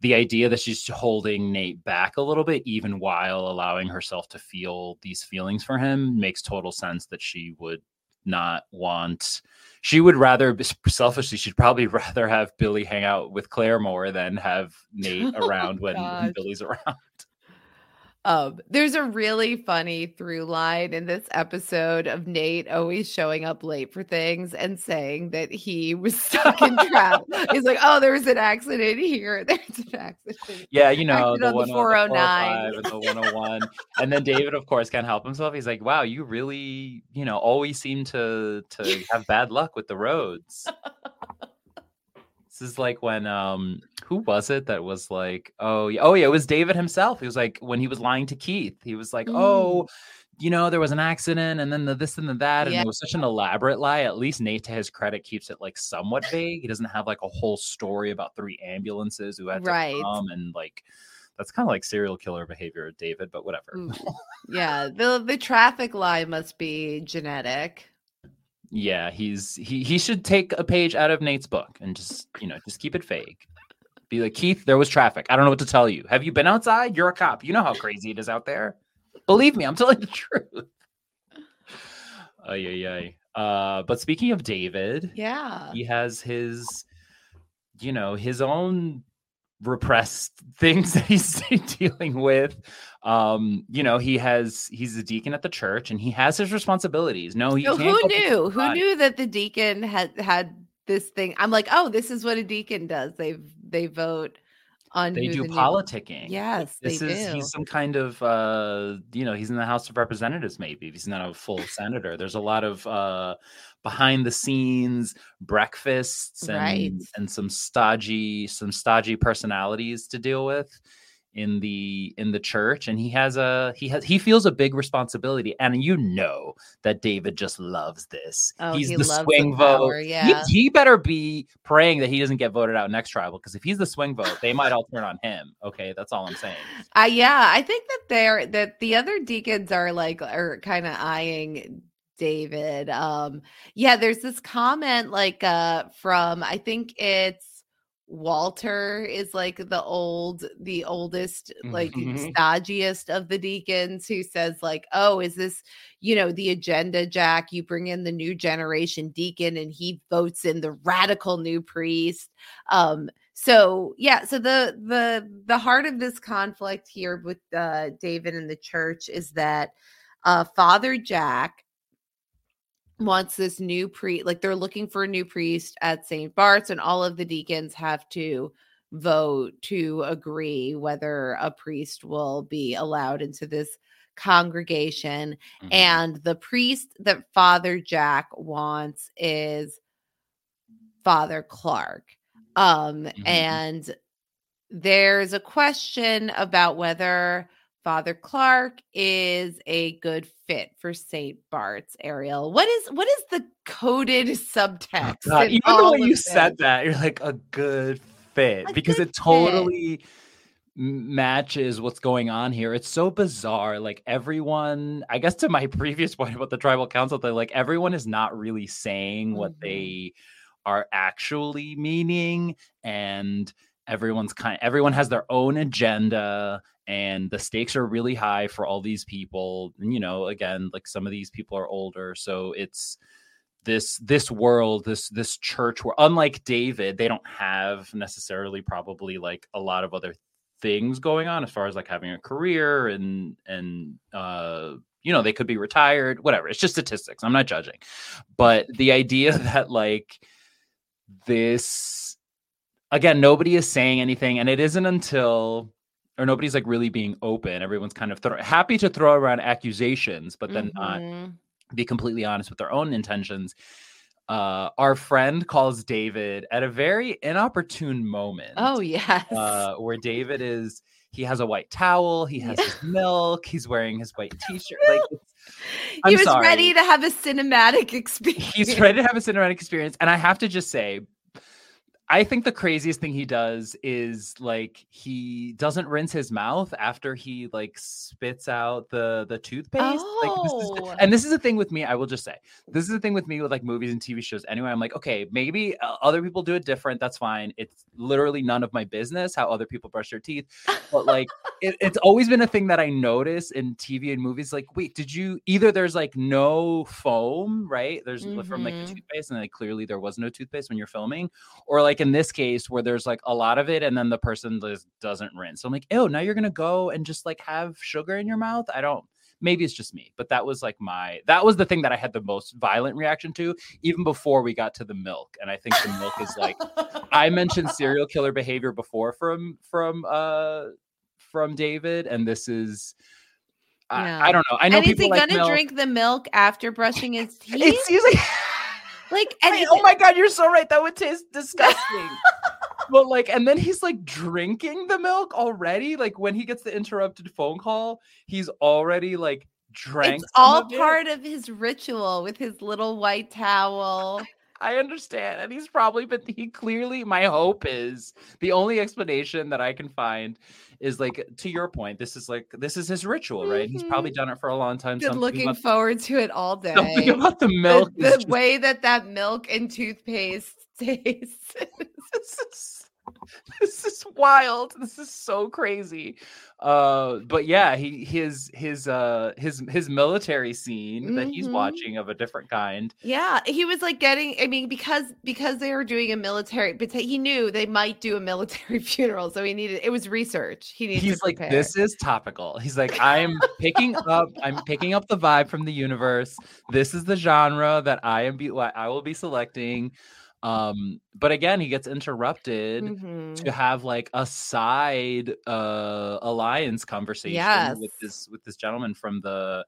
the idea that she's holding Nate back a little bit, even while allowing herself to feel these feelings for him, makes total sense that she would not want. She would rather, selfishly, she'd probably rather have Billy hang out with Claire more than have Nate oh around when, when gosh. Billy's around. Um, there's a really funny through line in this episode of Nate always showing up late for things and saying that he was stuck in traffic. He's like, "Oh, there was an accident here. There's an accident." Yeah, you know, the on the on the 409. and the 101. and then David, of course, can't help himself. He's like, wow, you really, you know, always seem to to have bad luck with the roads. This is like when um who was it that was like, oh yeah, oh yeah, it was David himself. He was like when he was lying to Keith, he was like, oh, you know, there was an accident and then the this and the that, and Yeah. it was such an elaborate lie. At least Nate, to his credit, keeps it like somewhat vague. He doesn't have like a whole story about three ambulances who had to Right. come and like that's kind of like serial killer behavior, of David, but whatever. Mm. Yeah, the the traffic lie must be genetic. Yeah, he's he he should take a page out of Nate's book and just you know just keep it vague. Be like Keith, there was traffic. I don't know what to tell you. Have you been outside? You're a cop. You know how crazy it is out there. Believe me, I'm telling the truth. Ay, ay, ay. Uh, but speaking of David, Yeah. he has his, you know, his own repressed things that he's dealing with. Um, you know, he has he's a deacon at the church and he has his responsibilities. No, he So can't who knew? Who knew that the deacon had had this thing? I'm like, oh, this is what a deacon does. They they vote on They do the new- politicking. Yes, This they is do. he's some kind of uh you know, he's in the House of Representatives maybe. He's not a full senator. There's a lot of uh behind the scenes breakfasts and Right. and some stodgy some stodgy personalities to deal with in the in the church and he has a he has he feels a big responsibility and you know that david just loves this Oh, he's he the loves swing the vote power, He- yeah. he, better be praying that he doesn't get voted out next tribal because if he's the swing vote they might all turn on him okay that's all i'm saying Uh, yeah, I think that they're that the other deacons are like are kind of eyeing David. Um, yeah, there's this comment like uh from I think it's Walter is like the old the oldest like Mhm. stodgiest of the deacons who says like oh is this you know the agenda jack you bring in the new generation deacon and he votes in the radical new priest um so yeah so the the the heart of this conflict here with uh david and the church is that uh father jack wants this new priest like they're looking for a new priest at st bart's and all of the deacons have to vote to agree whether a priest will be allowed into this congregation. And the priest that father jack wants is father clark. Um and there's a question about whether father clark is a good fit for st bart's ariel what is what is the coded oh subtext God, even the way you said that you're like a good fit because it totally m- matches what's going on here. It's so bizarre like everyone i guess to my previous point about the tribal council thing like everyone is not really saying what mm-hmm. they are actually meaning and everyone's kind everyone has their own agenda and the stakes are really high for all these people and you know again like some of these people are older so it's this this world this this church where unlike david they don't have necessarily probably like a lot of other things going on as far as like having a career and and uh you know they could be retired whatever it's just statistics i'm not judging. But the idea that like this again nobody is saying anything and it isn't until or nobody's like really being open everyone's kind of happy to throw around accusations but then not Mhm. be completely honest with their own intentions uh our friend calls david at a very inopportune moment oh yes uh where david is he has a white towel he has his milk he's wearing his white t-shirt like he was sorry. ready to have a cinematic experience he's ready to have a cinematic experience and i have to just say I think the craziest thing he does is like he doesn't rinse his mouth after he like spits out the the toothpaste. Like this is Oh. and this is the thing with me. I will just say this is the thing with me with like movies and TV shows. Anyway, I'm like, okay, maybe uh, other people do it different. That's fine. It's literally none of my business how other people brush their teeth. But like, it, it's always been a thing that I notice in TV and movies. Like, wait, did you either there's like no foam, right? There's from like the Mhm. toothpaste, and like clearly there was no toothpaste when you're filming, or like in this case where there's like a lot of it and then the person just doesn't rinse. So I'm like, oh, now you're gonna go and just like have sugar in your mouth. I don't. Maybe it's just me, but that was like my that was the thing that I had the most violent reaction to, even before we got to the milk. And I think the milk is like I mentioned serial killer behavior before from from uh from David, and this is I, Yeah. I don't know. I know and is people he like gonna milk. drink the milk after brushing his teeth? It's usually like, and Wait, oh my god, you're so right. That would taste disgusting. but like, and then he's like drinking the milk already. Like when he gets the interrupted phone call, he's already like drank. it's all of it. part of his ritual with his little white towel. I understand. And he's probably been, he clearly, my hope is the only explanation that I can find is like, to your point, this is like, this is his ritual, right? He's probably mm-hmm. done it for a long time. Something looking about- forwed to it all day. Something about the milk The, the just- way that that milk and toothpaste tastes. this is wild. This is so crazy. Uh, but yeah, he his his uh his his military scene that he's Mhm. watching of a different kind. Yeah, he was like getting. I mean, because because they were doing a military, but he knew they might do a military funeral, so he needed. It was research. He needed. He's like, this is topical. He's like, I'm picking up, I'm picking up the vibe from the universe. This is the genre that I am be I will be selecting. Um, but again, he gets interrupted Mhm. to have like a side uh alliance conversation Yes. with this with this gentleman from the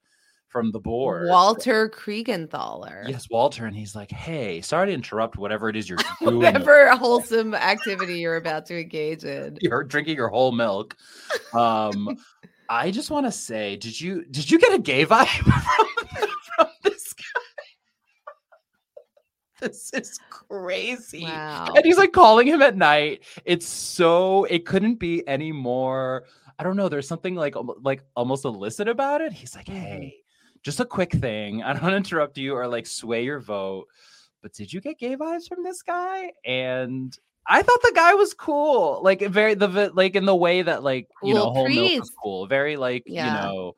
from the board. Walter Kriegenthaler. Yes, Walter, and he's like, "Hey, sorry to interrupt whatever it is you're doing. Whatever wholesome activity you're about to engage in. You're drinking your whole milk." Um, I just want to say, did you did you get a gay vibe from, from this guy? This is crazy. Wow. And he's like calling him at night. It's so it couldn't be any more. I don't know. There's something like like almost illicit about it. He's like, mm-hmm. hey, just a quick thing. I don't want to interrupt you or like sway your vote. But did you get gay vibes from this guy? And I thought the guy was cool. Like very the like in the way that like you know whole milk cool. Very like Yeah. you know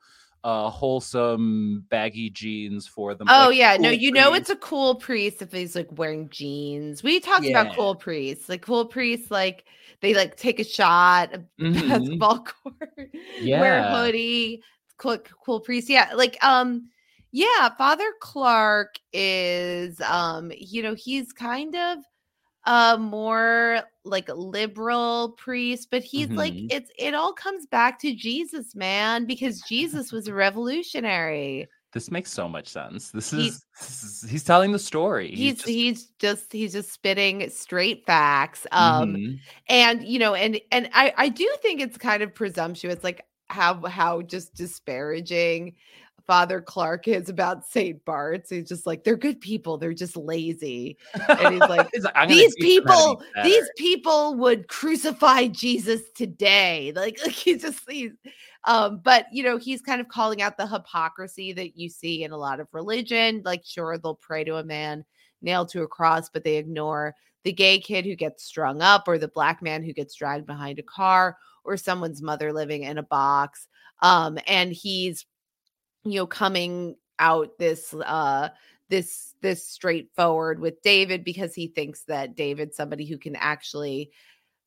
uh wholesome baggy jeans for them. Oh like, yeah, no, cool you know it's a cool priest if he's like wearing jeans. We talked Yeah. about cool priests, like cool priests, like they like take a shot at Mhm. basketball court, wear a hoodie, cool, cool priest. Yeah, like um, yeah, Father Clark is um, you know, he's kind of a more like liberal priest, but he's like Mhm. it's it all comes back to Jesus, man, because Jesus was a revolutionary. This makes so much sense. This He- is, this is- he's telling the story. he's just- he's just he's just spitting straight facts um Mhm. and you know and and i i do think it's kind of presumptuous like how how just disparaging father clark is about saint bart's he's just like they're good people they're just lazy and he's like He's like, these teach them how to people be these people would crucify jesus today like, like he's just he's um but you know he's kind of calling out the hypocrisy that you see in a lot of religion like sure they'll pray to a man nailed to a cross but they ignore the gay kid who gets strung up or the black man who gets dragged behind a car or someone's mother living in a box um and he's you know coming out this uh this this straightforward with David because he thinks that David's somebody who can actually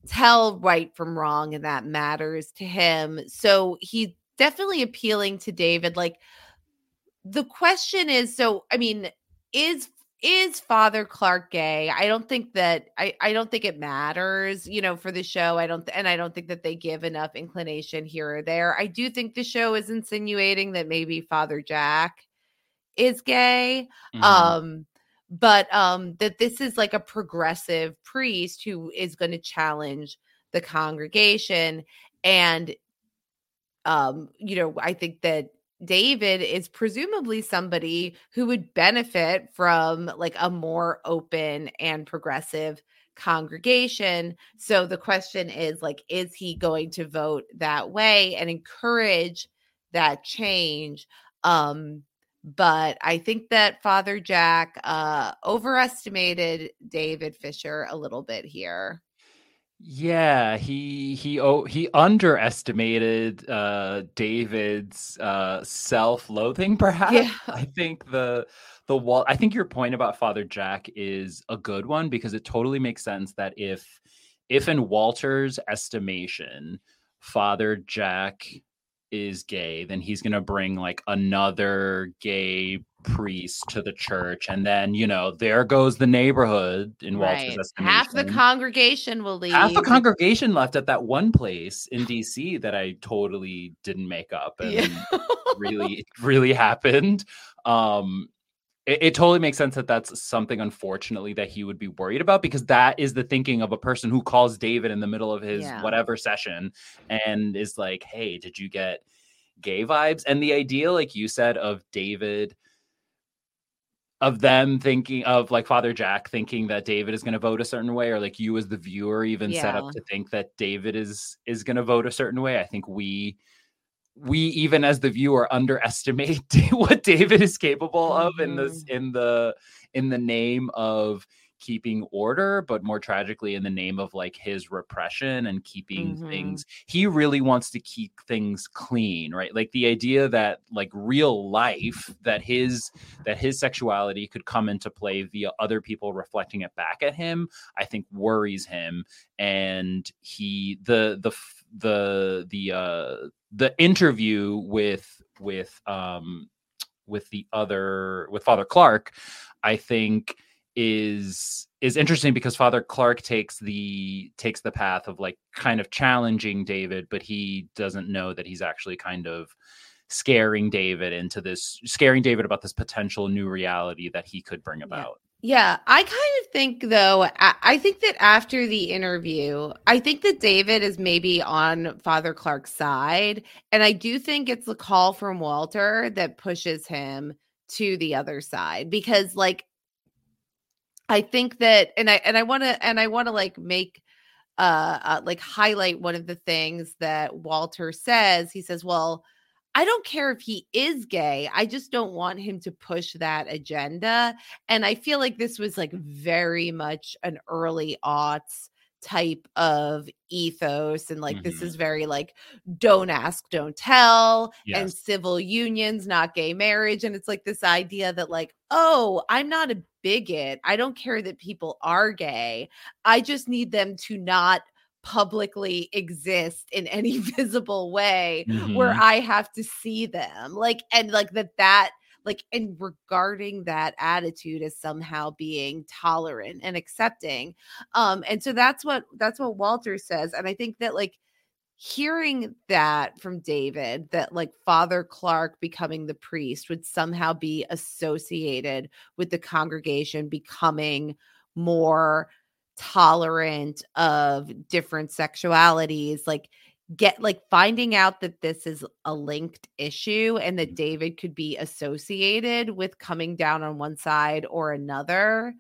tell right from wrong and that matters to him. So he's definitely appealing to David like the question is so I mean is is Father Clark gay? I don't think that I I don't think it matters, you know, for the show. I don't and I don't think that they give enough inclination here or there. I do think the show is insinuating that maybe Father Jack is gay. Mhm. Um but um that this is like a progressive priest who is going to challenge the congregation and um you know i think that david is presumably somebody who would benefit from like a more open and progressive congregation. So the question is like is he going to vote that way and encourage that change? Um but i think that father jack uh overestimated david fisher a little bit here Yeah, he he oh he underestimated uh David's uh self-loathing perhaps. Yeah. I think the the wall I think your point about Father Jack is a good one because it totally makes sense that if if in Walter's estimation Father Jack is gay, then he's going to bring like another gay priest to the church and then, you know, there goes the neighborhood in Walter's estimation. half the congregation will leave Half the congregation left at that one place in DC that I totally didn't make up and Yeah. really really happened. Um it, it totally makes sense that that's something unfortunately that he would be worried about because that is the thinking of a person who calls David in the middle of his Yeah. whatever session and is like, "Hey, did you get gay vibes?" And the idea like you said of David of them thinking of like Father Jack thinking that David is going to vote a certain way, or like you as the viewer even set up to think that David is is going to vote a certain way. I think we we even as the viewer underestimate what David is capable of in this mm-hmm. in the in the name of keeping order, but more tragically in the name of like his repression and keeping Mhm. things. He really wants to keep things clean, right? Like the idea that like real life, that his that his sexuality could come into play via other people reflecting it back at him, I think worries him. And he the the the the uh the interview with with um with the other with Father Clark, I think is is interesting because Father Clark takes the takes the path of like kind of challenging David, but he doesn't know that he's actually kind of scaring David into this, scaring David about this potential new reality that he could bring about. Yeah, I kind of think though, I, I think that after the interview, I think that David is maybe on Father Clark's side. And I do think it's the call from Walter that pushes him to the other side because like I think that and I and I want to and I want to like make uh, uh like highlight one of the things that Walter says. He says, "Well, I don't care if he is gay. I just don't want him to push that agenda." And I feel like this was like very much an early aughts type of ethos and like mm-hmm. this is very like don't ask don't tell yes. and civil unions not gay marriage and it's like this idea that like oh i'm not a bigot i don't care that people are gay i just need them to not publicly exist in any visible way mm-hmm. where i have to see them like and like that that like and regarding that attitude as somehow being tolerant and accepting um and so that's what that's what walter says and i think that like hearing that from david that like father clark becoming the priest would somehow be associated with the congregation becoming more tolerant of different sexualities like get like finding out that this is a linked issue and that mm-hmm. David could be associated with coming down on one side or another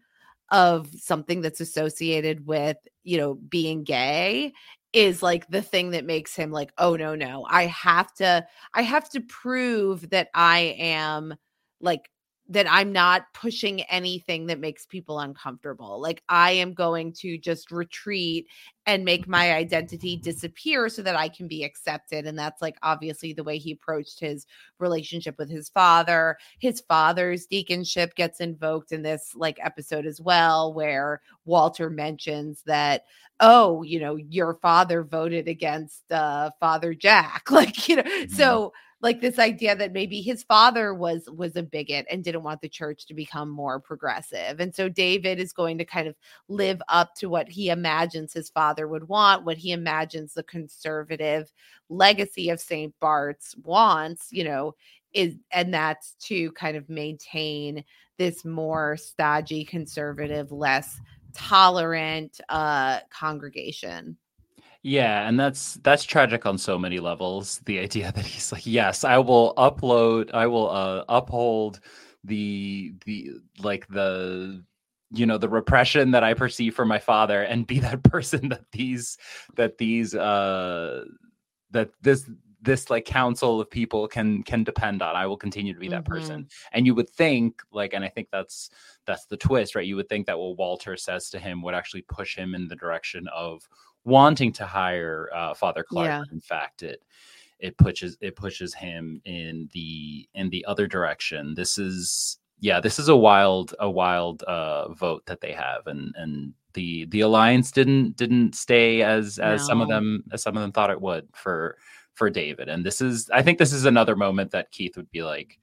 of something that's associated with, you know, being gay is like the thing that makes him like, oh no, no, I have to, I have to prove that I am like that I'm not pushing anything that makes people uncomfortable. Like I am going to just retreat and make my identity disappear so that I can be accepted. And that's like obviously the way he approached his relationship with his father. His father's deaconship gets invoked in this like episode as well, where Walter mentions that, oh, you know, your father voted against uh Father Jack. Like, you know, mm-hmm. so like this idea that maybe his father was was a bigot and didn't want the church to become more progressive. And so david is going to kind of live up to what he imagines his father would want what he imagines the conservative legacy of st bart's wants you know is and that's to kind of maintain this more stodgy conservative less tolerant uh congregation yeah, and that's that's tragic on so many levels. The idea that he's like, yes, I will upload, I will uh, uphold the the like the you know the repression that I perceive from my father and be that person that these that these uh that this this like council of people can can depend on i will continue to be that mm-hmm. person and you would think like and i think that's that's the twist right you would think that what walter says to him would actually push him in the direction of wanting to hire uh, Father Clark. Yeah. In fact, it it pushes it pushes him in the in the other direction. This is yeah, this is a wild a wild uh, vote that they have, and and the the alliance didn't didn't stay as as no. some of them as some of them thought it would for for David. And this is I think this is another moment that Keith would be like,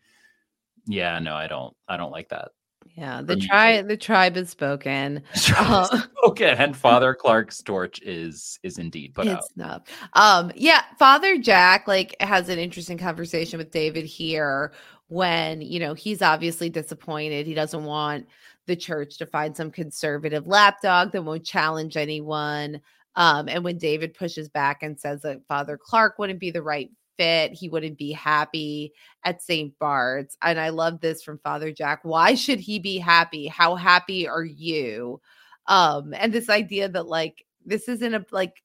yeah, no, I don't I don't like that. Yeah, the tribe the tribe is spoken. Uh, spoken, and Father Clark's torch is is indeed put it's out. Not. Um, yeah, Father Jack like has an interesting conversation with David here when you know he's obviously disappointed. He doesn't want the church to find some conservative lapdog that won't challenge anyone. Um, and when David pushes back and says that Father Clark wouldn't be the right fit. He wouldn't be happy at St. Bart's. And I love this from Father Jack. Why should he be happy? How happy are you? Um, and this idea that like this isn't a like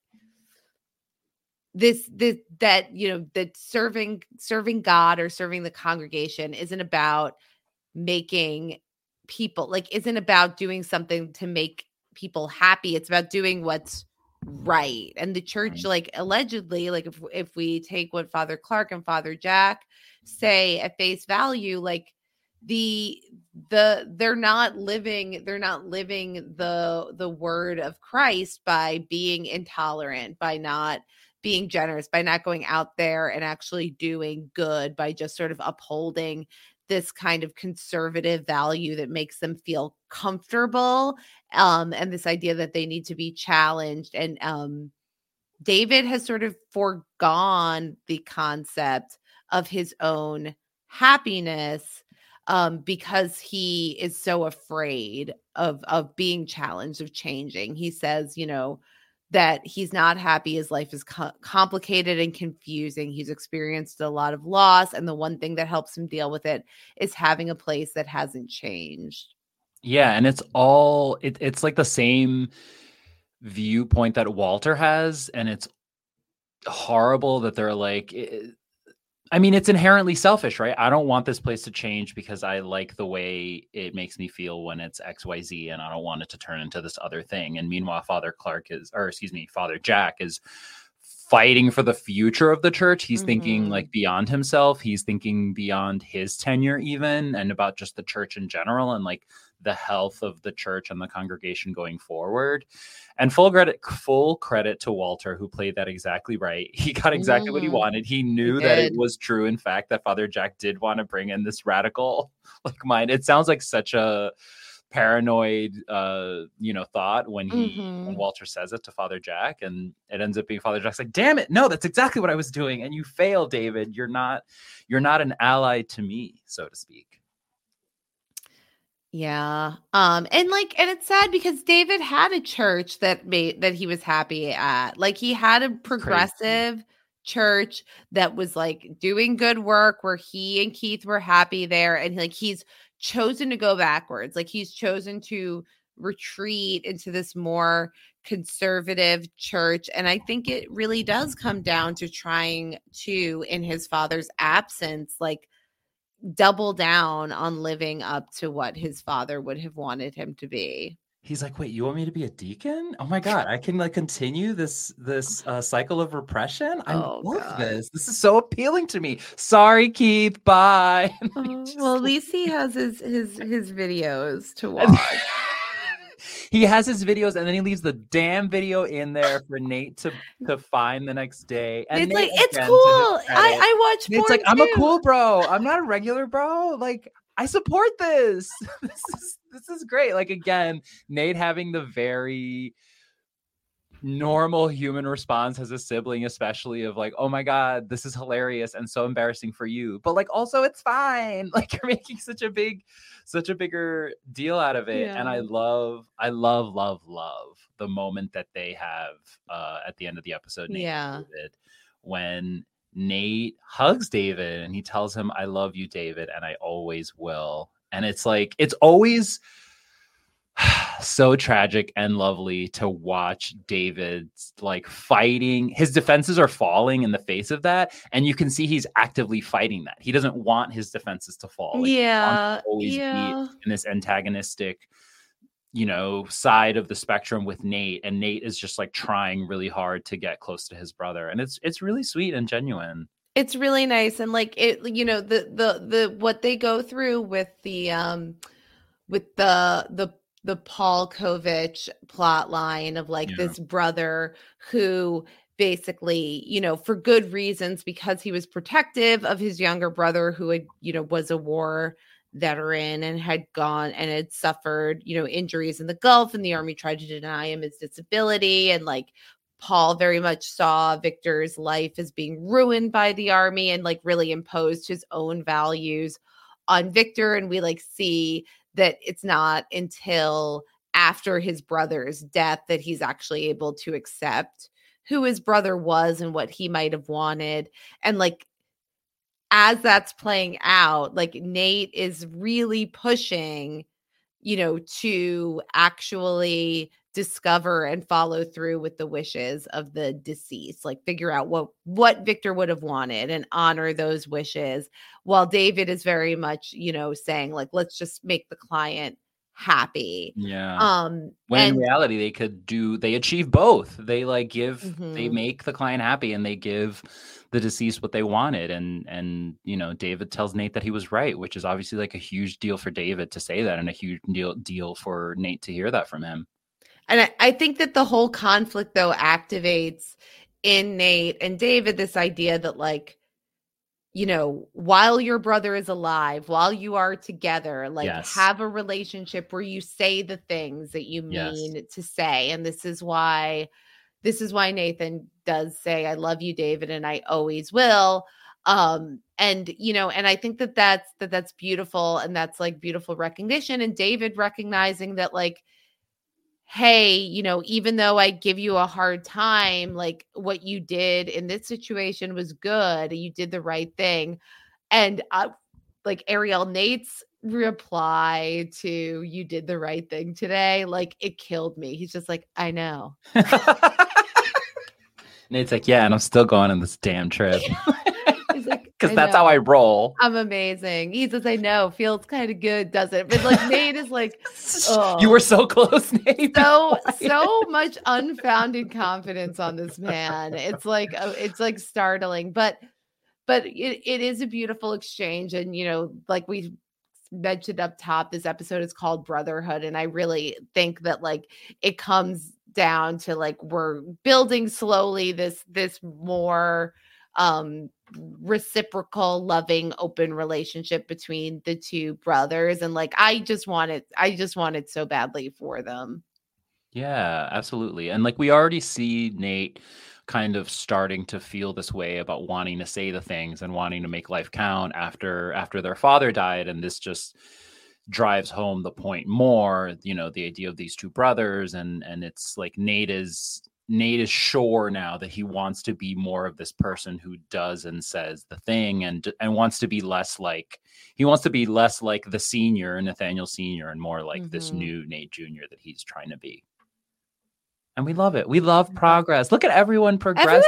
this this that you know that serving serving God or serving the congregation isn't about making people like isn't about doing something to make people happy. It's about doing what's right and the church like allegedly like if if we take what father clark and father jack say at face value like the the they're not living they're not living the the word of christ by being intolerant by not being generous by not going out there and actually doing good by just sort of upholding this kind of conservative value that makes them feel comfortable um, and this idea that they need to be challenged and um, david has sort of foregone the concept of his own happiness um because he is so afraid of of being challenged of changing. He says you know that he's not happy his life is co- complicated and confusing he's experienced a lot of loss and the one thing that helps him deal with it is having a place that hasn't changed Yeah, and it's all it, it's like the same viewpoint that Walter has, and it's horrible that they're like. it- I mean, it's inherently selfish, right? I don't want this place to change because I like the way it makes me feel when it's X, Y, Z, and I don't want it to turn into this other thing. And meanwhile, Father Clark is, or excuse me, Father Jack is fighting for the future of the church. He's thinking mm-hmm. like beyond himself. He's thinking beyond his tenure, even, and about just the church in general and like the health of the church and the congregation going forward. And full credit, full credit to Walter, who played that exactly right. He got exactly what he Mm. wanted. He knew that it was true, in fact, that Father Jack did want to bring in this radical like mind. It sounds like such a paranoid uh you know thought when he when Mhm. walter says it to father jack and it ends up being father jack's like damn it no that's exactly what i was doing and you fail david you're not you're not an ally to me so to speak Yeah. Um and like and it's sad because David had a church that made that he was happy at. Like he had a progressive church that was like doing good work where he and Keith were happy there and like he's chosen to go backwards. Like he's chosen to retreat into this more conservative church and I think it really does come down to trying to in his father's absence like double down on living up to what his father would have wanted him to be. he's like wait you want me to be a deacon oh my god i can like continue this this uh, cycle of repression i Oh, love God. this this is so appealing to me sorry keith bye Oh, well, at least he has his his his videos to watch. He has his videos and then he leaves the damn video in there for Nate to to find the next day. And it's like it's cool. I I watch. Porn like, I'm a cool bro. I'm not a regular bro. Like, I support this. this is this is great. Like again, Nate having the very normal human response as a sibling, especially of like, oh my God, this is hilarious and so embarrassing for you. But like also it's fine. Like you're making such a big, such a bigger deal out of it. And I love, I love, love, love the moment that they have uh at the end of the episode, Nate Yeah. David, when Nate hugs David and he tells him, I love you, David, and I always will. And it's like, it's always so tragic and lovely to watch David's like fighting. His defenses are falling in the face of that. And you can see he's actively fighting that. He doesn't want his defenses to fall. Like, Yeah, always yeah. be in this antagonistic, you know, side of the spectrum with Nate. And Nate is just like trying really hard to get close to his brother. And it's it's really sweet and genuine. It's really nice and like it you know the the the what they go through with the um with the the the Paul Kovitch plot line of like Yeah. this brother who basically, you know, for good reasons because he was protective of his younger brother who had, you know, was a war veteran and had gone and had suffered, you know, injuries in the Gulf and the army tried to deny him his disability and like Paul very much saw Victor's life as being ruined by the army and like really imposed his own values on Victor. And we like see that it's not until after his brother's death that he's actually able to accept who his brother was and what he might have wanted. And like, as that's playing out, like Nate is really pushing, you know, to actually discover and follow through with the wishes of the deceased like figure out what what Victor would have wanted and honor those wishes while David is very much you know saying like let's just make the client happy Yeah. um when in reality they could do they achieve both they like give they Mhm. make the client happy and they give the deceased what they wanted and and you know david tells nate that he was right which is obviously like a huge deal for david to say that and a huge deal deal for nate to hear that from him And I, I think that the whole conflict though activates in Nate and David this idea that like you know, while your brother is alive, while you are together, like Yes. have a relationship where you say the things that you Yes. mean to say. And this is why this is why Nathan does say, I love you, David, and I always will. Um, and you know and i think that that's that that's beautiful and that's like beautiful recognition and david recognizing that like hey you know even though i give you a hard time like what you did in this situation was good you did the right thing and uh, like ariel nate's reply to you did the right thing today like it killed me he's just like i know. Nate's like, yeah, and I'm still going on this damn trip because that's how I roll. i'm amazing. He says i know. Feels kind of good does it? But like nate is like oh. You were so close, Nate. so so much unfounded confidence on this man. It's like uh, it's like startling. But but it, it is a beautiful exchange. And you know like we mentioned up top this episode is called brotherhood. And i really think that like it comes down to like we're building slowly this this more um reciprocal loving open relationship between the two brothers and like i just wanted i just wanted so badly for them Yeah, absolutely. And like we already see Nate kind of starting to feel this way about wanting to say the things and wanting to make life count after after their father died and this just drives home the point more, you know, the idea of these two brothers and and it's like Nate is Nate is sure now that he wants to be more of this person who does and says the thing and and wants to be less like he wants to be less like the senior Nathaniel senior and more like this Mhm. new Nate junior that he's trying to be. And we love it. We love progress. Look at everyone progressing.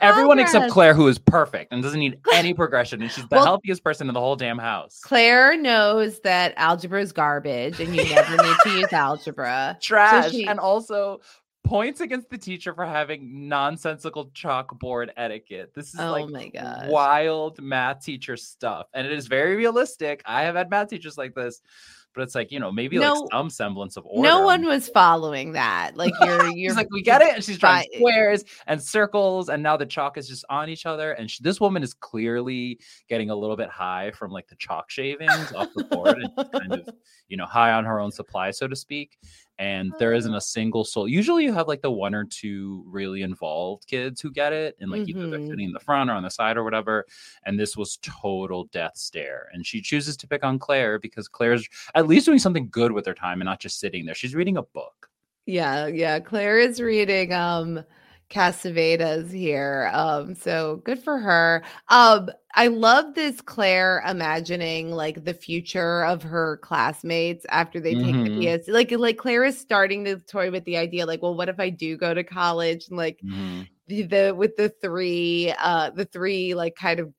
Everyone except. Claire, who is perfect and doesn't need any progression. And she's the Well- healthiest person in the whole damn house. Claire knows that algebra is garbage and you never need to use algebra. So Trash. she- and also points against the teacher for having nonsensical chalkboard etiquette. This is Oh like my gosh. wild math teacher stuff. And it is very realistic. I have had math teachers like this, but it's like, you know, maybe No- like some semblance of order. no one was following that. Like you're you're like, we get it. And she's drawing squares and circles. And now the chalk is just on each other. And she, this woman is clearly getting a little bit high from like the chalk shavings off the board and kind of, you know, high on her own supply, so to speak. And there isn't a single soul. Usually you have like the one or two really involved kids who get it. And like either they're Mhm. sitting in the front or on the side or whatever. And this was total death stare. And she chooses to pick on Claire because Claire's at least doing something good with her time and not just sitting there. She's reading a book. Yeah, yeah. Claire is reading um Casavedas here. Um, so good for her. Um, I love this Claire imagining like the future of her classmates after they take Mhm. the PS. Like, like Claire is starting to toy with the idea, like, well, what if I do go to college? And like Mhm. the, the with the three, uh, the three like kind of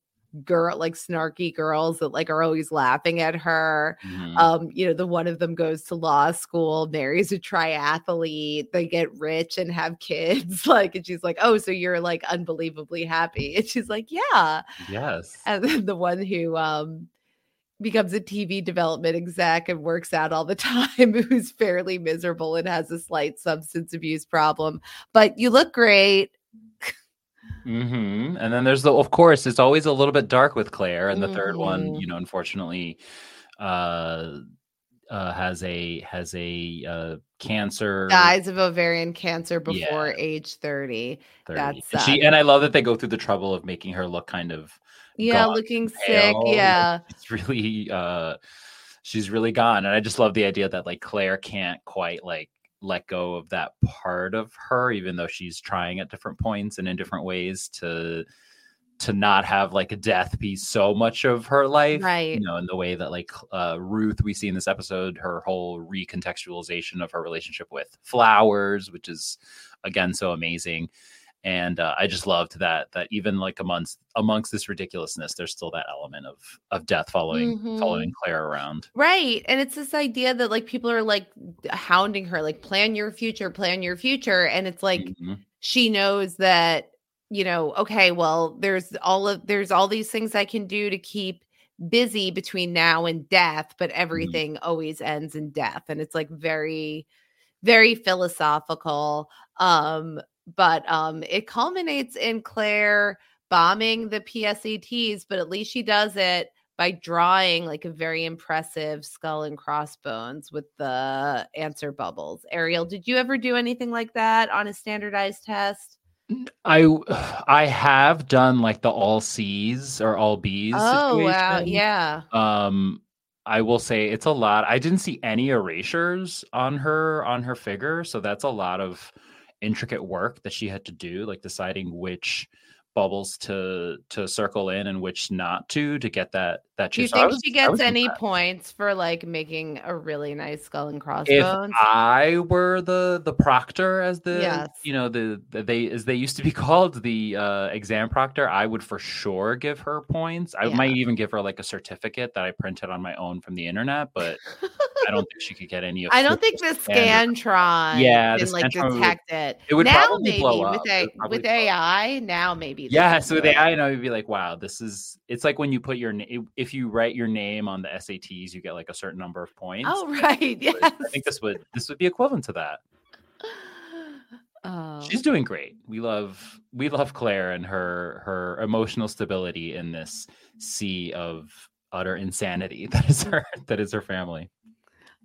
girl like snarky girls that like are always laughing at her. Mhm. um you know the one of them goes to law school marries a triathlete they get rich and have kids like and she's like oh so you're like unbelievably happy. And she's like yeah. Yes. and then the one who um becomes a tv development exec and works out all the time who's fairly miserable and has a slight substance abuse problem. But you look great hmm And then there's the, of course, it's always a little bit dark with Claire, and the third one, Mhm. you know, unfortunately, uh, uh, has a has a uh, cancer. dies of ovarian cancer before Yeah. age 30 30. that And she and I love that they go through the trouble of making her look kind of yeah looking and sick yeah It's really uh she's really gone. And I just love the idea that like Claire can't quite like let go of that part of her, even though she's trying at different points and in different ways to to not have like a death be so much of her life. Right. You know, in the way that like uh Ruth we see in this episode, her whole recontextualization of her relationship with flowers, which is again so amazing and uh, I just loved that that even like amongst amongst this ridiculousness, there's still that element of of death following Mhm. following Claire around. Right. And it's this idea that like people are like hounding her, like plan your future, plan your future. And it's like Mhm. she knows that, you know, okay, well, there's all of there's all these things I can do to keep busy between now and death, but everything always ends in death. And it's like very, very philosophical. Um, but um it culminates in Claire bombing the PSATs, but at least she does it by drawing like a very impressive skull and crossbones with the answer bubbles. Ariel, did you ever do anything like that on a standardized test? I I have done like the all C's or all B's. Oh wow, yeah. Um, I will say it's a lot. I didn't see any erasures on her on her figure, so that's a lot of intricate work that she had to do, like deciding which bubbles to to circle in and which not to to get that that Do you shape. So I think was- she gets any impressed. points for like making a really nice skull and crossbones? if crossbones? I were the the proctor, as the Yes. you know the, the they as they used to be called, the uh, exam proctor, I would for sure give her points. I Yeah. might even give her like a certificate that I printed on my own from the internet, but I don't think she could get any. Of I don't think the. Scantron Yeah, the can like Scantron would- detect it. it would now probably maybe blow with up. It a, with blow up. AI now maybe. Yeah, so the it. I know you'd be like, wow, this is it's like when you put your name if you write your name on the SATs, you get like a certain number of points. Oh right, yes. I think this would this would be equivalent to that. Oh. She's doing great. We love we love Claire and her her emotional stability in this sea of utter insanity that is her that is her family.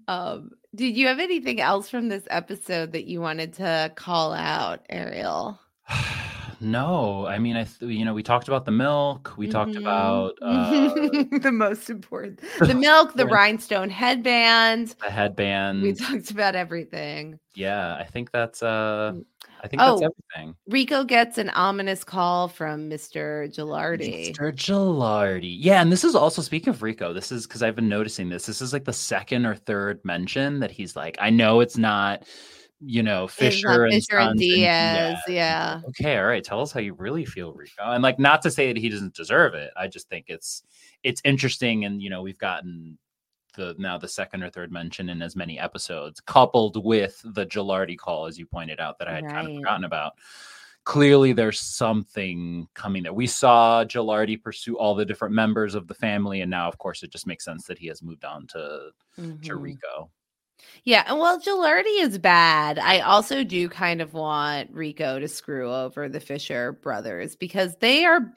Um, did you have anything else from this episode that you wanted to call out, Ariel? No, I mean I th- you know we talked about the milk. We talked Mhm. about uh, the most important, the milk, the rhinestone headband. the headband. We talked about everything. yeah, I think that's uh I think that's Oh. everything. Rico gets an ominous call from Mr. Gilardi. Mr. Gilardi. Yeah, and this is also speaking of Rico. This is because I've been noticing this. This is like the second or third mention that he's like, I know it's not, you know, Fisher and Fisher and Diaz. yeah. Yeah. Okay, all right. Tell us how you really feel, Rico. And like, not to say that he doesn't deserve it. I just think it's it's interesting, and you know, we've gotten the now the second or third mention in as many episodes, coupled with the Gilardi call, as you pointed out, that I had kind of forgotten about clearly there's something coming there. We saw Gilardi pursue all the different members of the family, and now, of course, it just makes sense that he has moved on to to Mhm. Rico. Yeah, and well, Gilardi is bad. I also do kind of want Rico to screw over the Fisher brothers because they are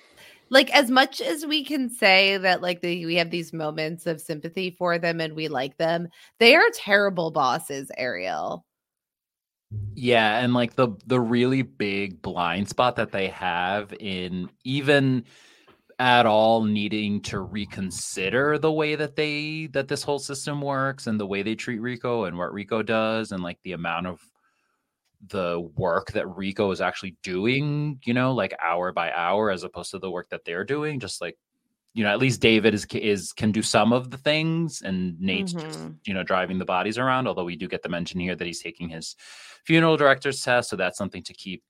like as much as we can say that like the, we have these moments of sympathy for them and we like them, they are terrible bosses, Ariel. Yeah, and like the the really big blind spot that they have in even at all needing to reconsider the way that they that this whole system works and the way they treat Rico and what Rico does and like the amount of the work that Rico is actually doing, you know, like hour by hour as opposed to the work that they're doing just like you know, at least David is is can do some of the things and Nate's just, Mhm. you know, driving the bodies around, although we do get the mention here that he's taking his funeral director's test, so that's something to keep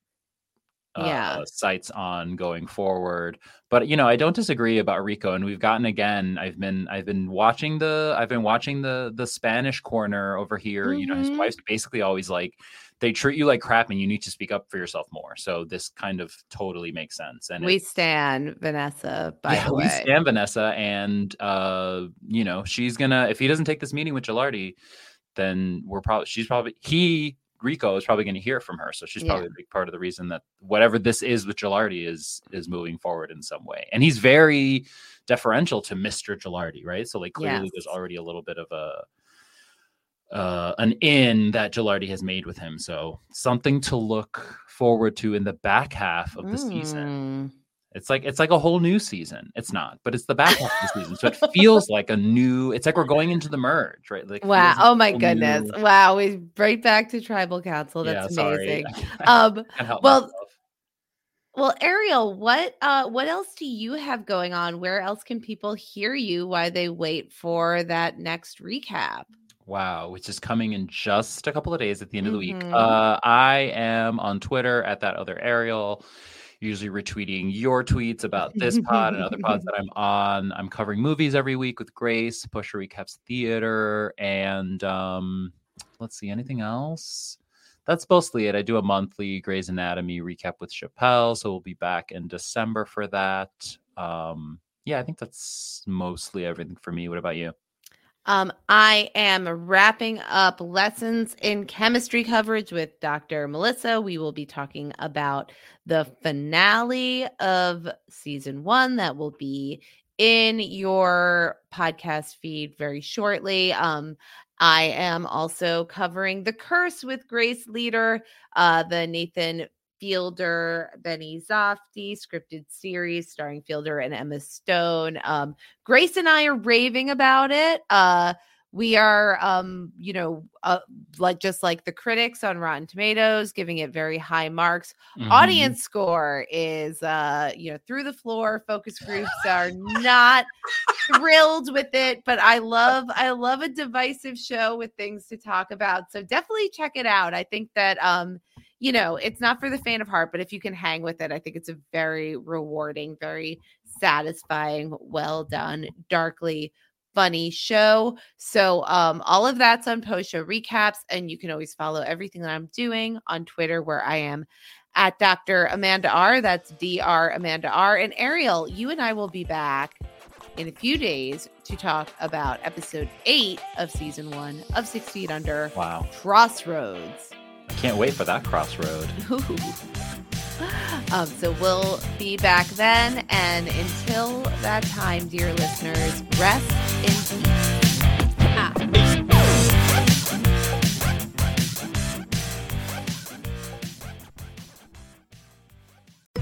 uh, Yeah. sights on going forward. But you know, I don't disagree about Rico, and we've gotten again. I've been I've been watching the I've been watching the the Spanish corner over here. You know, his Mhm. wife's basically always like they treat you like crap, and you need to speak up for yourself more. So this kind of totally makes sense. And we it's- stand Vanessa, by yeah, the we stand Vanessa, and uh, you know, she's gonna if he doesn't take this meeting with Gilardi, then we're probably she's probably he Rico is probably gonna hear from her. So she's Yeah. probably a big part of the reason that whatever this is with Gilardi is is moving forward in some way. And he's very deferential to Mr. Gilardi, right? So like clearly there's already a little bit of a uh, an in that Gilardi has made with him. So something to look forward to in the back half of the season. It's like it's like a whole new season. It's not, but it's the back half of the season, so it feels like a new. It's like we're going into the merge, right? Like Wow. Oh my goodness. new- Wow. We right back to tribal council. Yeah, That's sorry. amazing. Um well myself. well, Ariel, what uh what else do you have going on? Where else can people hear you while they wait for that next recap? Wow, which is coming in just a couple of days at the end of the week. Mhm. Uh, I am on Twitter at that other Ariel, usually retweeting your tweets about this pod and other pods that I'm on. I'm covering movies every week with Grace, Post Show Recaps Theater, and um, let's see, anything else? That's mostly it. I do a monthly Grey's Anatomy recap with Chappelle, so we'll be back in December for that. Um, yeah, I think that's mostly everything for me. What about you? Um, I am wrapping up lessons in chemistry coverage with Dr. Melissa. We will be talking about the finale of season one that will be in your podcast feed very shortly. Um, I am also covering The Curse with Grace Leader, uh, the Nathan Fielder, Benny Safdie, scripted series starring Fielder and Emma Stone. Um, Grace and I are raving about it. Uh, we are um you know uh, like just like the critics on rotten tomatoes giving it very high marks Mhm. audience score is uh you know through the floor focus groups are not thrilled with it but i love i love a divisive show with things to talk about so definitely check it out i think that um you know it's not for the faint of heart but if you can hang with it i think it's a very rewarding very satisfying well done darkly funny show. So um all of that's on post show recaps and you can always follow everything that I'm doing on Twitter where I am at Dr. Amanda R. That's Dr. Amanda R. And Ariel, you and I will be back in a few days to talk about episode 8 of season 1 of 6 Feet Under. Wow. Crossroads. I can't wait for that crossroad. Um, so we'll be back then. And until that time, dear listeners, rest in peace. Ah.